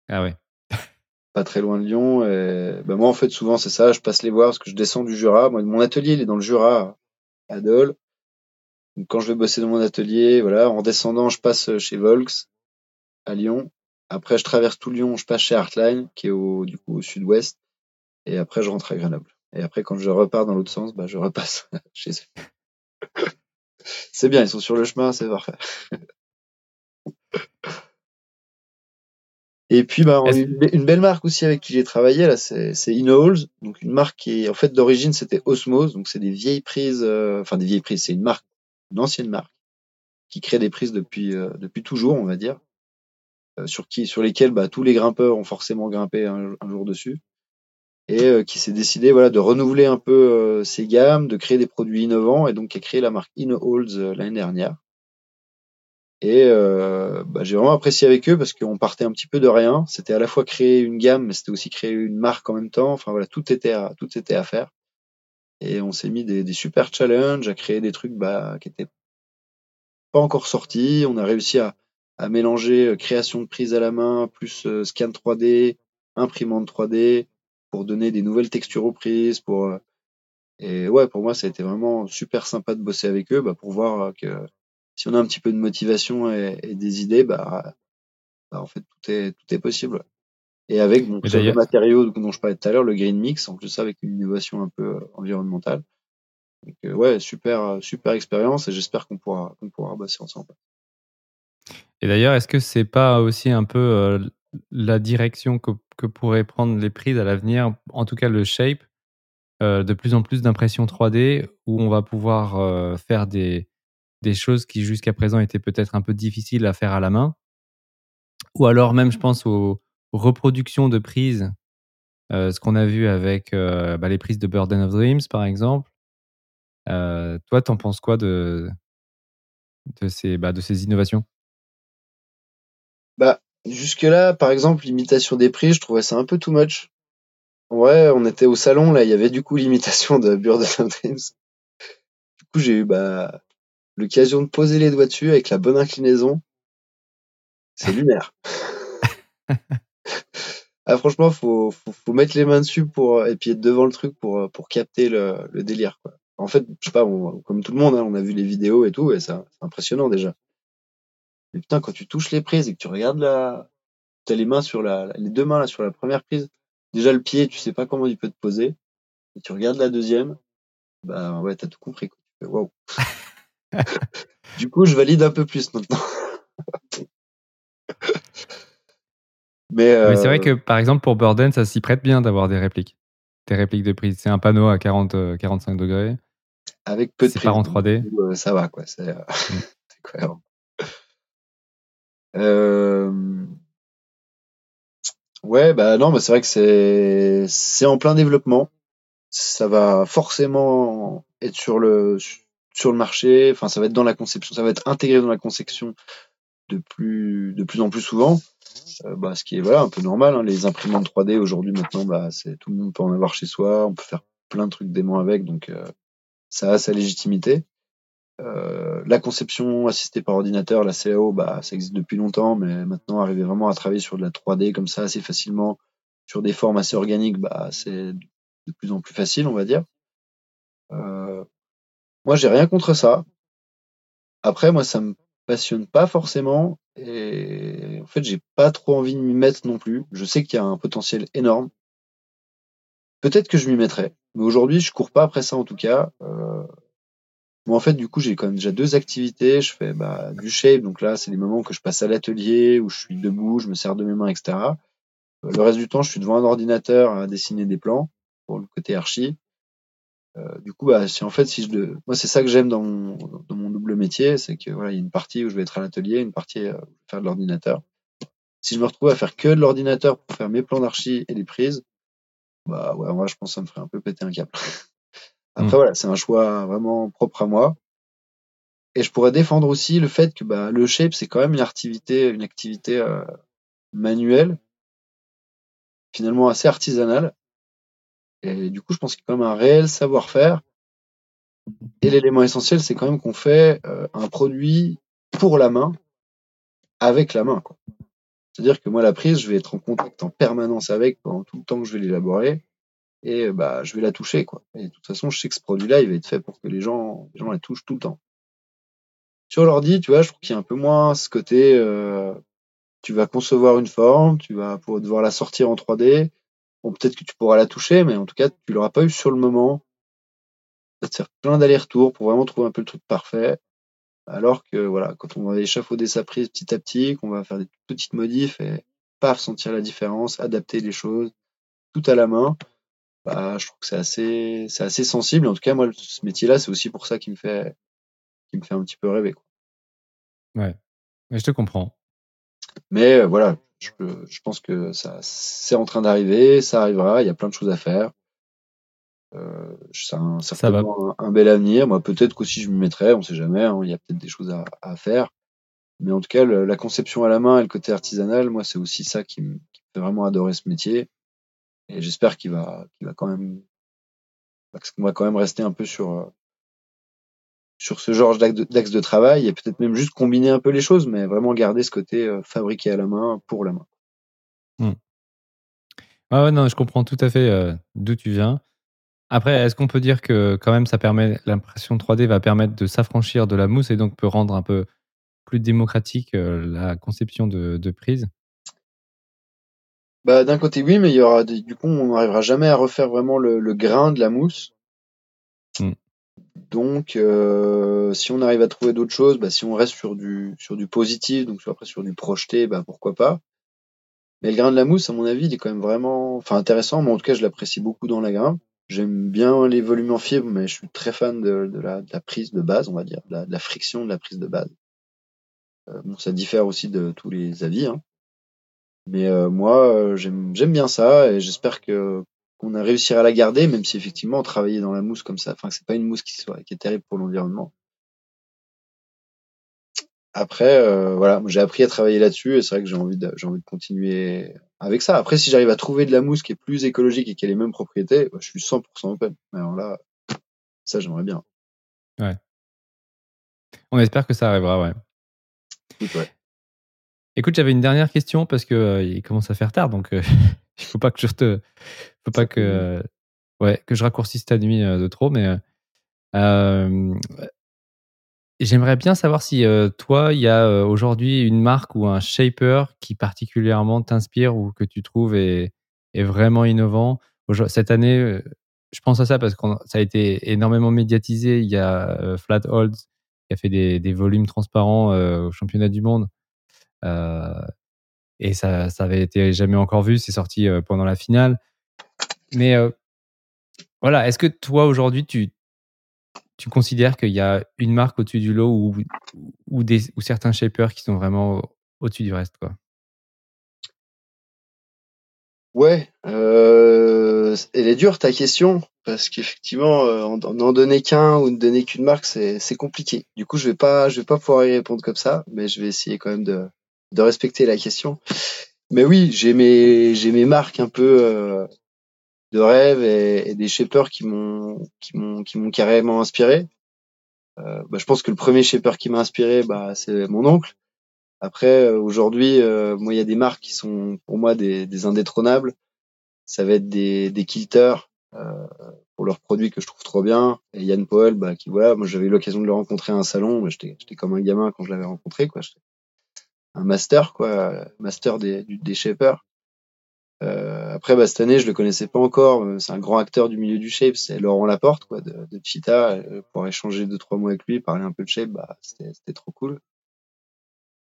Ah ouais. Pas très loin de Lyon. Et ben moi, en fait, souvent, c'est ça. Je passe les voir parce que je descends du Jura. Moi, mon atelier, il est dans le Jura, à Dole. Donc, quand je vais bosser dans mon atelier, voilà, en descendant, je passe chez Volks, à Lyon. Après, je traverse tout Lyon, je passe chez Artline, qui est au, du coup, au sud-ouest. Et après, je rentre à Grenoble. Et après, quand je repars dans l'autre sens, bah, je repasse (laughs) chez eux. (laughs) c'est bien, ils sont sur le chemin, c'est parfait. (laughs) Et puis, bah, une, une belle marque aussi avec qui j'ai travaillé, là, c'est, c'est Innohalls. Donc, une marque qui est, en fait, d'origine, c'était Osmose. Donc, c'est des vieilles prises, euh, enfin, des vieilles prises. C'est une marque, une ancienne marque, qui crée des prises depuis, euh, depuis toujours, on va dire. Euh, sur qui, sur lesquelles, bah, tous les grimpeurs ont forcément grimpé un, un jour dessus. Et euh, qui s'est décidé, voilà, de renouveler un peu euh, ses gammes, de créer des produits innovants, et donc qui a créé la marque Innohalls euh, l'année dernière. Et euh, bah, j'ai vraiment apprécié avec eux parce qu'on partait un petit peu de rien. C'était à la fois créer une gamme, mais c'était aussi créer une marque en même temps. Enfin voilà, tout était à, tout était à faire. et on s'est mis des, des, super challenges à créer des trucs bah, qui étaient pas encore sortis. On a réussi à, à mélanger création de prise à la main plus scan 3D, imprimante 3D pour donner des nouvelles textures aux prises. Pour euh, et ouais, pour moi, ça a été vraiment super sympa de bosser avec eux, bah, pour voir que si on a un petit peu de motivation et, et des idées, bah, bah, en fait tout est tout est possible. Et avec bon, le matériau dont je parlais tout à l'heure, le green mix, en plus avec une innovation un peu environnementale. Donc, ouais, super super expérience et j'espère qu'on pourra qu'on pourra bosser ensemble. Et d'ailleurs, est-ce que c'est pas aussi un peu euh, la direction que, que, pourraient prendre les prises à l'avenir, en tout cas le shape, euh, de plus en plus d'impression 3D où on va pouvoir euh, faire des, des choses qui jusqu'à présent étaient peut-être un peu difficiles à faire à la main, ou alors même, je pense, aux, reproductions de prises, ce qu'on a vu avec bah, les prises de Burden of Dreams, par exemple. toi, t'en penses quoi de, de, ces, bah, de ces innovations? Bah, jusque-là, par exemple, l'imitation des prix, je trouvais ça un peu too much. Ouais, on était au salon, là, il y avait du coup (laughs) l'imitation de Burden of Dreams. Du coup, j'ai eu bah, l'occasion de poser les doigts dessus avec la bonne inclinaison. C'est lunaire. (laughs) ah, franchement, faut, faut, faut, mettre les mains dessus pour, et puis être devant le truc pour, pour capter le, le délire. Quoi. En fait, je sais pas, comme tout le monde, hein, on a vu les vidéos et tout, et c'est impressionnant déjà. Mais putain, quand tu touches les prises et que tu regardes la, t'as les mains sur la, les deux mains là sur la première prise. Déjà le pied, tu sais pas comment il peut te poser. Et tu regardes la deuxième, bah ouais, t'as tout compris. Waouh. (laughs) du coup, je valide un peu plus maintenant. (laughs) Mais, euh... Mais c'est vrai que par exemple pour Burden, ça s'y prête bien d'avoir des répliques. Des répliques de prise. C'est un panneau à 40, 45 euh, degrés. Avec peu de prise. en 3D. Euh, ça va quoi. C'est euh, mm. (laughs) cohérent. Euh... Ouais, bah non, mais c'est vrai que c'est c'est en plein développement. Ça va forcément être sur le sur le marché. Enfin, ça va être dans la conception, ça va être intégré dans la conception de plus de plus en plus souvent. Euh, bah, ce qui est voilà un peu normal. Hein. Les imprimantes 3D aujourd'hui maintenant, bah c'est tout le monde peut en avoir chez soi. On peut faire plein de trucs démons avec, donc euh, ça a sa légitimité. Euh, la conception assistée par ordinateur, la CAO, bah, ça existe depuis longtemps, mais maintenant arriver vraiment à travailler sur de la 3D comme ça assez facilement, sur des formes assez organiques, bah, c'est de plus en plus facile, on va dire. Euh, moi, j'ai rien contre ça. Après, moi, ça me passionne pas forcément, et en fait, j'ai pas trop envie de m'y mettre non plus. Je sais qu'il y a un potentiel énorme. Peut-être que je m'y mettrai, mais aujourd'hui, je cours pas après ça en tout cas. Euh, Bon, en fait, du coup, j'ai quand même déjà deux activités. Je fais bah, du shape, donc là, c'est les moments que je passe à l'atelier, où je suis debout, je me sers de mes mains, etc. Le reste du temps, je suis devant un ordinateur à dessiner des plans pour le côté archi. Euh, du coup, bah, si en fait, si je, moi, c'est ça que j'aime dans mon, dans mon double métier, c'est que voilà, il y a une partie où je vais être à l'atelier, une partie euh, où je vais faire de l'ordinateur. Si je me retrouve à faire que de l'ordinateur pour faire mes plans d'archi et les prises, bah ouais, moi, je pense que ça me ferait un peu péter un câble. (laughs) Après, mmh. voilà, c'est un choix vraiment propre à moi. Et je pourrais défendre aussi le fait que bah, le shape, c'est quand même une activité, une activité euh, manuelle, finalement assez artisanale. Et du coup, je pense qu'il y a quand même un réel savoir-faire. Et l'élément essentiel, c'est quand même qu'on fait euh, un produit pour la main, avec la main. C'est-à-dire que moi, la prise, je vais être en contact en permanence avec pendant tout le temps que je vais l'élaborer et bah je vais la toucher quoi. Et de toute façon, je sais que ce produit-là, il va être fait pour que les gens, les gens la touchent tout le temps. Sur l'ordi, tu vois, je trouve qu'il y a un peu moins ce côté, euh, tu vas concevoir une forme, tu vas pouvoir devoir la sortir en 3D. Bon, peut-être que tu pourras la toucher, mais en tout cas, tu l'auras pas eu sur le moment. Ça te faire plein d'allers-retours pour vraiment trouver un peu le truc parfait. Alors que voilà, quand on va échafauder sa prise petit à petit, qu'on va faire des petites modifs et paf, sentir la différence, adapter les choses, tout à la main, bah, je trouve que c'est assez, c'est assez sensible. En tout cas, moi, ce métier-là, c'est aussi pour ça qui me fait, qui me fait un petit peu rêver. Quoi. Ouais, je te comprends. Mais euh, voilà, je, je, pense que ça, c'est en train d'arriver, ça arrivera. Il y a plein de choses à faire. Euh, ça a certainement un, bel avenir. Moi, peut-être qu'aussi je me mettrai, on sait jamais. Hein, il y a peut-être des choses à, à, faire. Mais en tout cas, la conception à la main et le côté artisanal, moi, c'est aussi ça qui me, qui me fait vraiment adorer ce métier et j'espère qu'il va, qu'il va quand même qu'on va quand même rester un peu sur sur ce genre d'axe de travail et peut-être même juste combiner un peu les choses, mais vraiment garder ce côté fabriqué à la main pour la main. Ah non, je comprends tout à fait d'où tu viens. Après, est-ce qu'on peut dire que quand même ça permet l'impression 3D va permettre de s'affranchir de la mousse et donc peut rendre un peu plus démocratique euh, la conception de, prise? Bah, D'un côté, oui, mais il y aura du coup, on n'arrivera jamais à refaire vraiment le, grain de la mousse. Hmm. Donc, euh, si on arrive à trouver d'autres choses, bah, si on reste sur du, sur du positif, donc après sur du projeté, bah, pourquoi pas. Mais le grain de la mousse, à mon avis, il est quand même vraiment enfin, intéressant. Moi, en tout cas, je l'apprécie beaucoup dans la grimpe. J'aime bien les volumes en fibre, mais je suis très fan de, la, prise de base, on va dire, de la friction de la prise de base. Euh, bon, ça diffère aussi de tous les avis, hein. Mais euh, moi euh, j'aime bien ça et j'espère que qu'on a réussi à la garder, même si effectivement travailler dans la mousse comme ça, enfin c'est pas une mousse qui soit qui est terrible pour l'environnement. Après, voilà, j'ai appris à travailler là-dessus et c'est vrai que j'ai envie de j'ai envie de continuer avec ça. Après, si j'arrive à trouver de la mousse qui est plus écologique et qui a les mêmes propriétés, bah, je suis 100% open. alors là, ça j'aimerais bien. Ouais. On espère que ça arrivera, ouais. Écoute, j'avais une dernière question parce que euh, il commence à faire tard, donc euh, (laughs) il faut pas que je te, faut pas que, ouais, que je raccourcisse ta nuit euh, de trop, mais j'aimerais bien savoir si toi, il y a aujourd'hui une marque ou un shaper qui particulièrement t'inspire ou que tu trouves est, est vraiment innovant? Cette année, je pense à ça parce que ça a été énormément médiatisé. Il y a Flat Holds qui a fait des, des volumes transparents euh, au championnat du monde. Euh, et ça, ça avait été jamais encore vu. C'est sorti euh, pendant la finale. Mais voilà, est-ce que toi aujourd'hui tu, tu considères qu'il y a une marque au-dessus du lot ou, ou, des, ou certains shapers qui sont vraiment au-dessus du reste quoi? Ouais, euh, elle est dure ta question parce qu'effectivement, euh, n'en donner qu'un ou ne donner qu'une marque, c'est compliqué. Du coup, je vais pas, je vais pas pouvoir y répondre comme ça, mais je vais essayer quand même de, de respecter la question. Mais oui, j'ai mes, j'ai mes marques un peu euh, de rêve et, des shapers qui m'ont, qui m'ont, qui m'ont carrément inspiré. Euh, bah, je pense que le premier shaper qui m'a inspiré, bah, c'est mon oncle. Après, euh, aujourd'hui, euh, moi, il y a des marques qui sont pour moi des, des indétrônables. Ça va être des, des kilters euh, pour leurs produits que je trouve trop bien. Et Yann Powell, bah, qui voilà, moi j'avais eu l'occasion de le rencontrer à un salon. J'étais, j'étais comme un gamin quand je l'avais rencontré, quoi. Un master, quoi, master des, des shapers. Euh, après, bah, cette année, je le connaissais pas encore. C'est un grand acteur du milieu du shape. C'est Laurent Laporte, quoi, de, de Cheetah. Pour échanger deux trois mots avec lui, parler un peu de shape, bah, c'était, trop cool.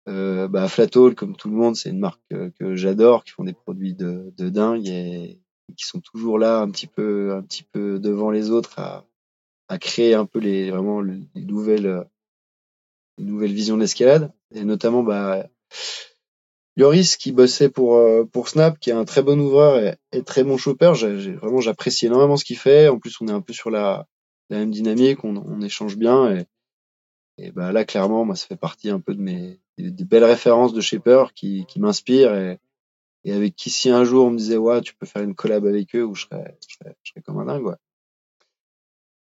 Euh, bah, comme tout le monde, c'est une marque que, j'adore, qui font des produits de, de dingue et, qui sont toujours là, un petit peu, un petit peu devant les autres, à, à créer un peu les vraiment les nouvelles, les nouvelles visions d'escalade. Et notamment, bah, Lloris qui bossait pour euh, pour Snap, qui est un très bon ouvreur et, très bon chopper. J'ai vraiment j'apprécie énormément ce qu'il fait. En plus, on est un peu sur la, la même dynamique, on, échange bien et, bah là clairement, moi, ça fait partie un peu de mes des, belles références de shaper qui, qui m'inspirent et, et, avec qui si un jour on me disait ouais tu peux faire une collab avec eux ou je serais, je serais, je serais comme un dingue ouais.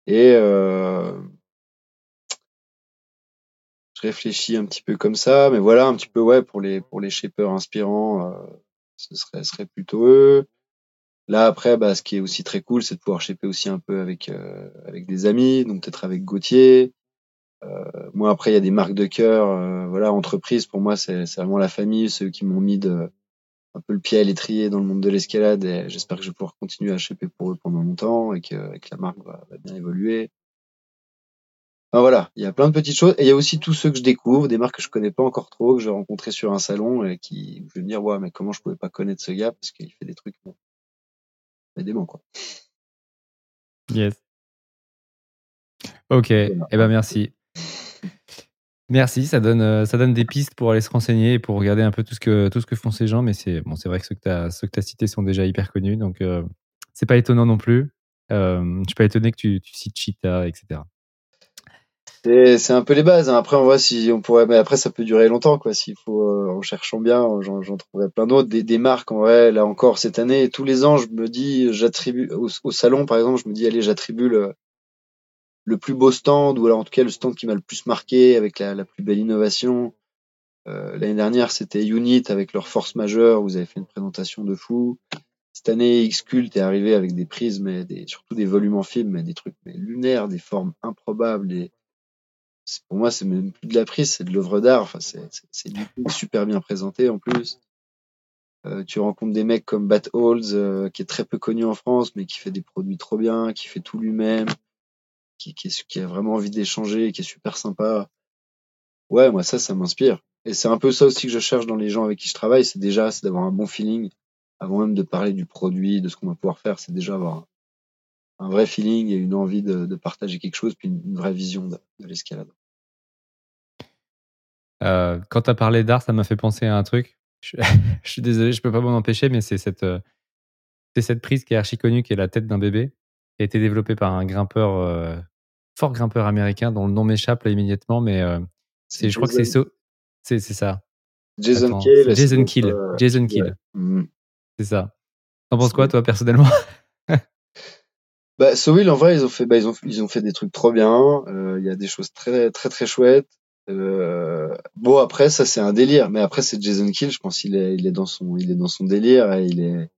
Et euh, réfléchis un petit peu comme ça, mais voilà un petit peu ouais pour les pour les shapers inspirants, euh, ce serait serait plutôt eux. Là après, bah, ce qui est aussi très cool, c'est de pouvoir shaper aussi un peu avec euh, avec des amis, donc peut-être avec Gauthier, euh, moi après il y a des marques de cœur, euh, voilà entreprise pour moi c'est vraiment la famille, ceux qui m'ont mis de un peu le pied à l'étrier dans le monde de l'escalade et j'espère que je vais pouvoir continuer à choper pour eux pendant longtemps et que, la marque va, bien évoluer. Enfin, voilà, il y a plein de petites choses et il y a aussi tous ceux que je découvre, des marques que je connais pas encore trop, que j'ai rencontré sur un salon et qui je vais me dire ouais mais comment je pouvais pas connaître ce gars parce qu'il fait des trucs mais dément quoi. Yes. Ok, et eh ben merci. Merci, ça donne, euh, ça donne des pistes pour aller se renseigner et pour regarder un peu tout ce que, tout ce que font ces gens. Mais c'est bon, c'est vrai que ceux que tu as, as cités sont déjà hyper connus. Donc, euh, c'est pas étonnant non plus. Euh, je suis pas étonné que tu, tu cites Cheetah, etc. C'est un peu les bases. Hein. Après, on voit si on pourrait, mais après, ça peut durer longtemps, quoi. S'il faut, euh, en cherchant bien, j'en trouverai plein d'autres. Des, des, marques, en vrai, là encore, cette année, tous les ans, je me dis, j'attribue, au, salon, par exemple, je me dis, allez, j'attribue le, le plus beau stand, ou alors en tout cas, le stand qui m'a le plus marqué, avec la, la plus belle innovation. Euh, L'année dernière, c'était Unit avec leur force majeure. Vous avez fait une présentation de fou. Cette année, Xcult est arrivé avec des prises, mais des, surtout des volumes en film, mais des trucs mais lunaires, des formes improbables, pour moi, c'est même plus de la prise, c'est de l'œuvre d'art. Enfin, c'est super bien présenté en plus. Euh, tu rencontres des mecs comme Bat euh, qui est très peu connu en France, mais qui fait des produits trop bien, qui fait tout lui-même, qui, qui, qui, a vraiment envie d'échanger, qui est super sympa. Ouais, moi ça, ça m'inspire. Et c'est un peu ça aussi que je cherche dans les gens avec qui je travaille, c'est déjà c'est d'avoir un bon feeling avant même de parler du produit, de ce qu'on va pouvoir faire, c'est déjà avoir un vrai feeling et une envie de, de partager quelque chose, puis une, vraie vision de, de l'escalade. Euh, quand tu as parlé d'art, ça m'a fait penser à un truc. (laughs) Je, suis désolé, je peux pas m'en empêcher, mais c'est cette, euh, c'est cette prise qui est archi connue, qui est la tête d'un bébé, qui a été développée par un grimpeur, euh, fort grimpeur américain, dont le nom m'échappe là immédiatement, mais c'est, je crois que c'est so c'est, c'est ça. Jason Kill. Jason Kill. Jason Kill. Mm. C'est ça. T'en penses quoi, toi, personnellement? Bah, So Will, en vrai, ils ont fait, bah, ils ont, ils ont fait des trucs trop bien. Euh, il y a des choses très, très, très chouettes. Euh, bon, après, ça, c'est un délire. Mais après, c'est Jason Kill. Je pense qu'il est, il est dans son, il est dans son délire et il est,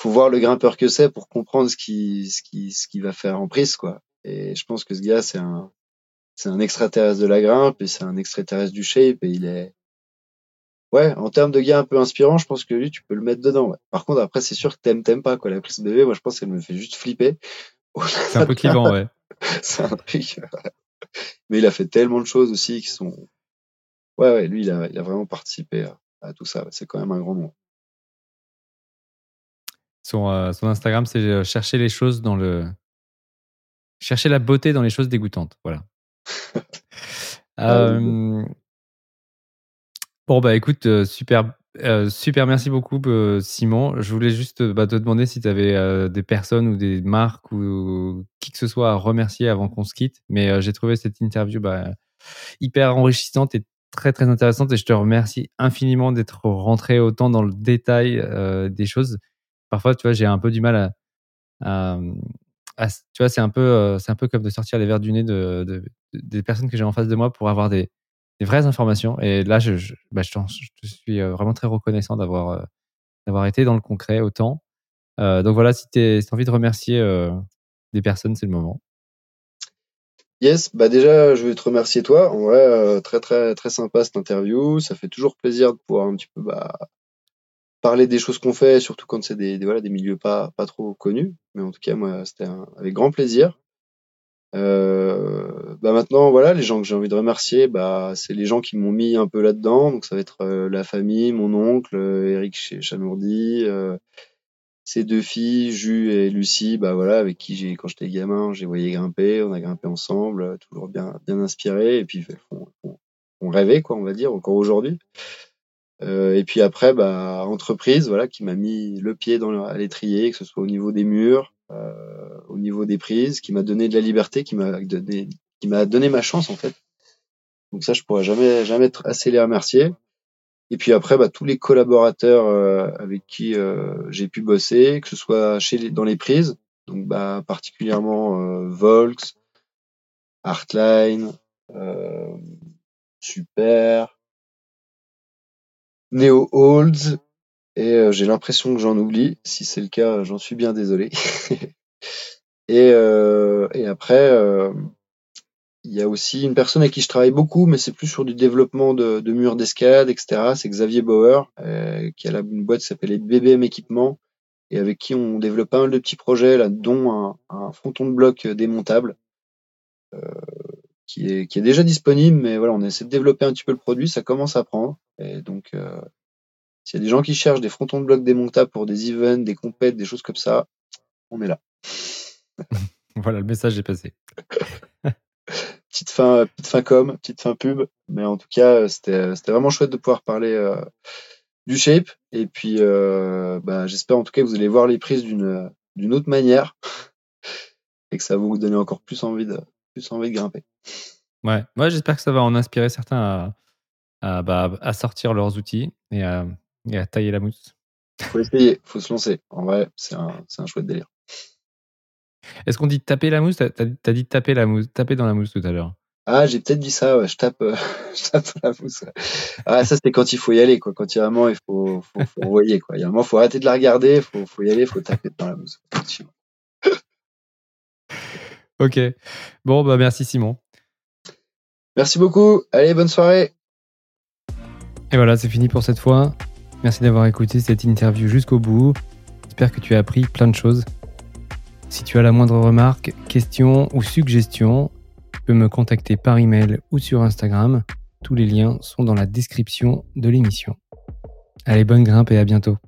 faut voir le grimpeur que c'est pour comprendre ce qui, ce qui, ce qui va faire en prise, quoi. Et je pense que ce gars, c'est un, c'est un extraterrestre de la grimpe et c'est un extraterrestre du shape et il est, ouais, en termes de gars un peu inspirant, je pense que lui, tu peux le mettre dedans. Ouais. Par contre, après, c'est sûr que t'aimes, t'aimes pas, quoi. La prise bébé, moi, je pense qu'elle me fait juste flipper. C'est un peu clivant, ouais. (laughs) c'est un truc. Mais il a fait tellement de choses aussi qui sont. Ouais, ouais, lui, il a, il a vraiment participé à, tout ça. C'est quand même un grand nom. Son, euh, son Instagram, c'est euh, chercher les choses dans le. Chercher la beauté dans les choses dégoûtantes. Voilà. (laughs) euh, Bon, bah écoute, euh, super, euh, super, merci beaucoup, euh, Simon. Je voulais juste bah, te demander si tu avais des personnes ou des marques ou qui que ce soit à remercier avant qu'on se quitte. Mais j'ai trouvé cette interview bah, hyper enrichissante et très, très intéressante. Et je te remercie infiniment d'être rentré autant dans le détail des choses. Parfois, tu vois, j'ai un peu du mal à. tu vois, c'est un, peu, c'est un peu comme de sortir les verres du nez de des personnes que j'ai en face de moi pour avoir des vraies informations. Et là, je, je, bah, je, suis euh, vraiment très reconnaissant d'avoir euh, d'avoir été dans le concret autant. Euh, donc voilà, si tu as envie de remercier des personnes, c'est le moment. Yes, bah déjà, je vais te remercier toi. En vrai, très très très sympa cette interview. Ça fait toujours plaisir de pouvoir un petit peu bah, parler des choses qu'on fait, surtout quand c'est des, des, voilà des milieux pas pas trop connus. Mais en tout cas, moi, c'était avec grand plaisir. Euh, bah maintenant, voilà, les gens que j'ai envie de remercier, bah, c'est les gens qui m'ont mis un peu là-dedans. Donc, ça va être euh, la famille, mon oncle, euh, Eric Chanourdi, euh, ses deux filles, Jus et Lucie, bah voilà, avec qui j'ai, quand j'étais gamin, j'ai voyé grimper, on a grimpé ensemble, toujours bien, bien inspiré, et puis on, on, on rêvait, quoi, on va dire, encore aujourd'hui. Euh, et puis après, bah, entreprise, voilà, qui m'a mis le pied dans à l'étrier, que ce soit au niveau des murs, au niveau des prises, qui m'a donné de la liberté, qui m'a donné, qui m'a donné ma chance en fait. Donc ça, je pourrais jamais, jamais assez les remercier. Et puis après, bah, tous les collaborateurs euh, avec qui euh, j'ai pu bosser, que ce soit chez les, dans les prises, donc bah, particulièrement euh, Volks, Artline, euh, Super, Neo Holds, et euh, j'ai l'impression que j'en oublie. Si c'est le cas, j'en suis bien désolé. (laughs) et, euh, et après, euh, il y a aussi une personne avec qui je travaille beaucoup, mais c'est plus sur du développement de, de murs d'escalade, etc. C'est Xavier Bauer, euh, qui a une boîte qui s'appelle BBM Équipement, et avec qui on développe pas mal de petits projets, là, dont un, un fronton de bloc démontable. Euh, qui est, qui est déjà disponible, mais voilà, on essaie de développer un petit peu le produit, ça commence à prendre. Et donc, euh, s'il y a des gens qui cherchent des frontons de blocs démontables pour des events, des compètes, des choses comme ça, on est là. (laughs) voilà, le message est passé. (laughs) petite fin, petite fin com, petite fin pub, mais en tout cas, c'était, c'était vraiment chouette de pouvoir parler euh, du shape. Et puis, euh, bah, j'espère en tout cas que vous allez voir les prises d'une, d'une autre manière (laughs) et que ça va vous donner encore plus envie de, plus envie de grimper. Ouais, moi j'espère que ça va en inspirer certains à, à, bah, à sortir leurs outils et à, et à tailler la mousse. Faut essayer, faut se lancer. En vrai, c'est un, c'est un chouette délire. Est-ce qu'on dit taper la mousse? T'as as dit taper la mousse, taper dans la mousse tout à l'heure. Ah, j'ai peut-être dit ça, ouais. Je tape, euh, (laughs) je tape dans la mousse. ouais. Ah, ça, c'était quand il faut y aller, quoi. Quand il y a vraiment, il faut, faut, faut envoyer, quoi. Il y a un moment, faut arrêter de la regarder, faut, faut y aller, faut taper dans la mousse. (laughs) Ok. Bon, bah merci Simon. Merci beaucoup. Allez, bonne soirée. Et voilà, c'est fini pour cette fois. Merci d'avoir écouté cette interview jusqu'au bout. J'espère que tu as appris plein de choses. Si tu as la moindre remarque, question ou suggestion, tu peux me contacter par email ou sur Instagram. Tous les liens sont dans la description de l'émission. Allez, bonne grimpe et à bientôt.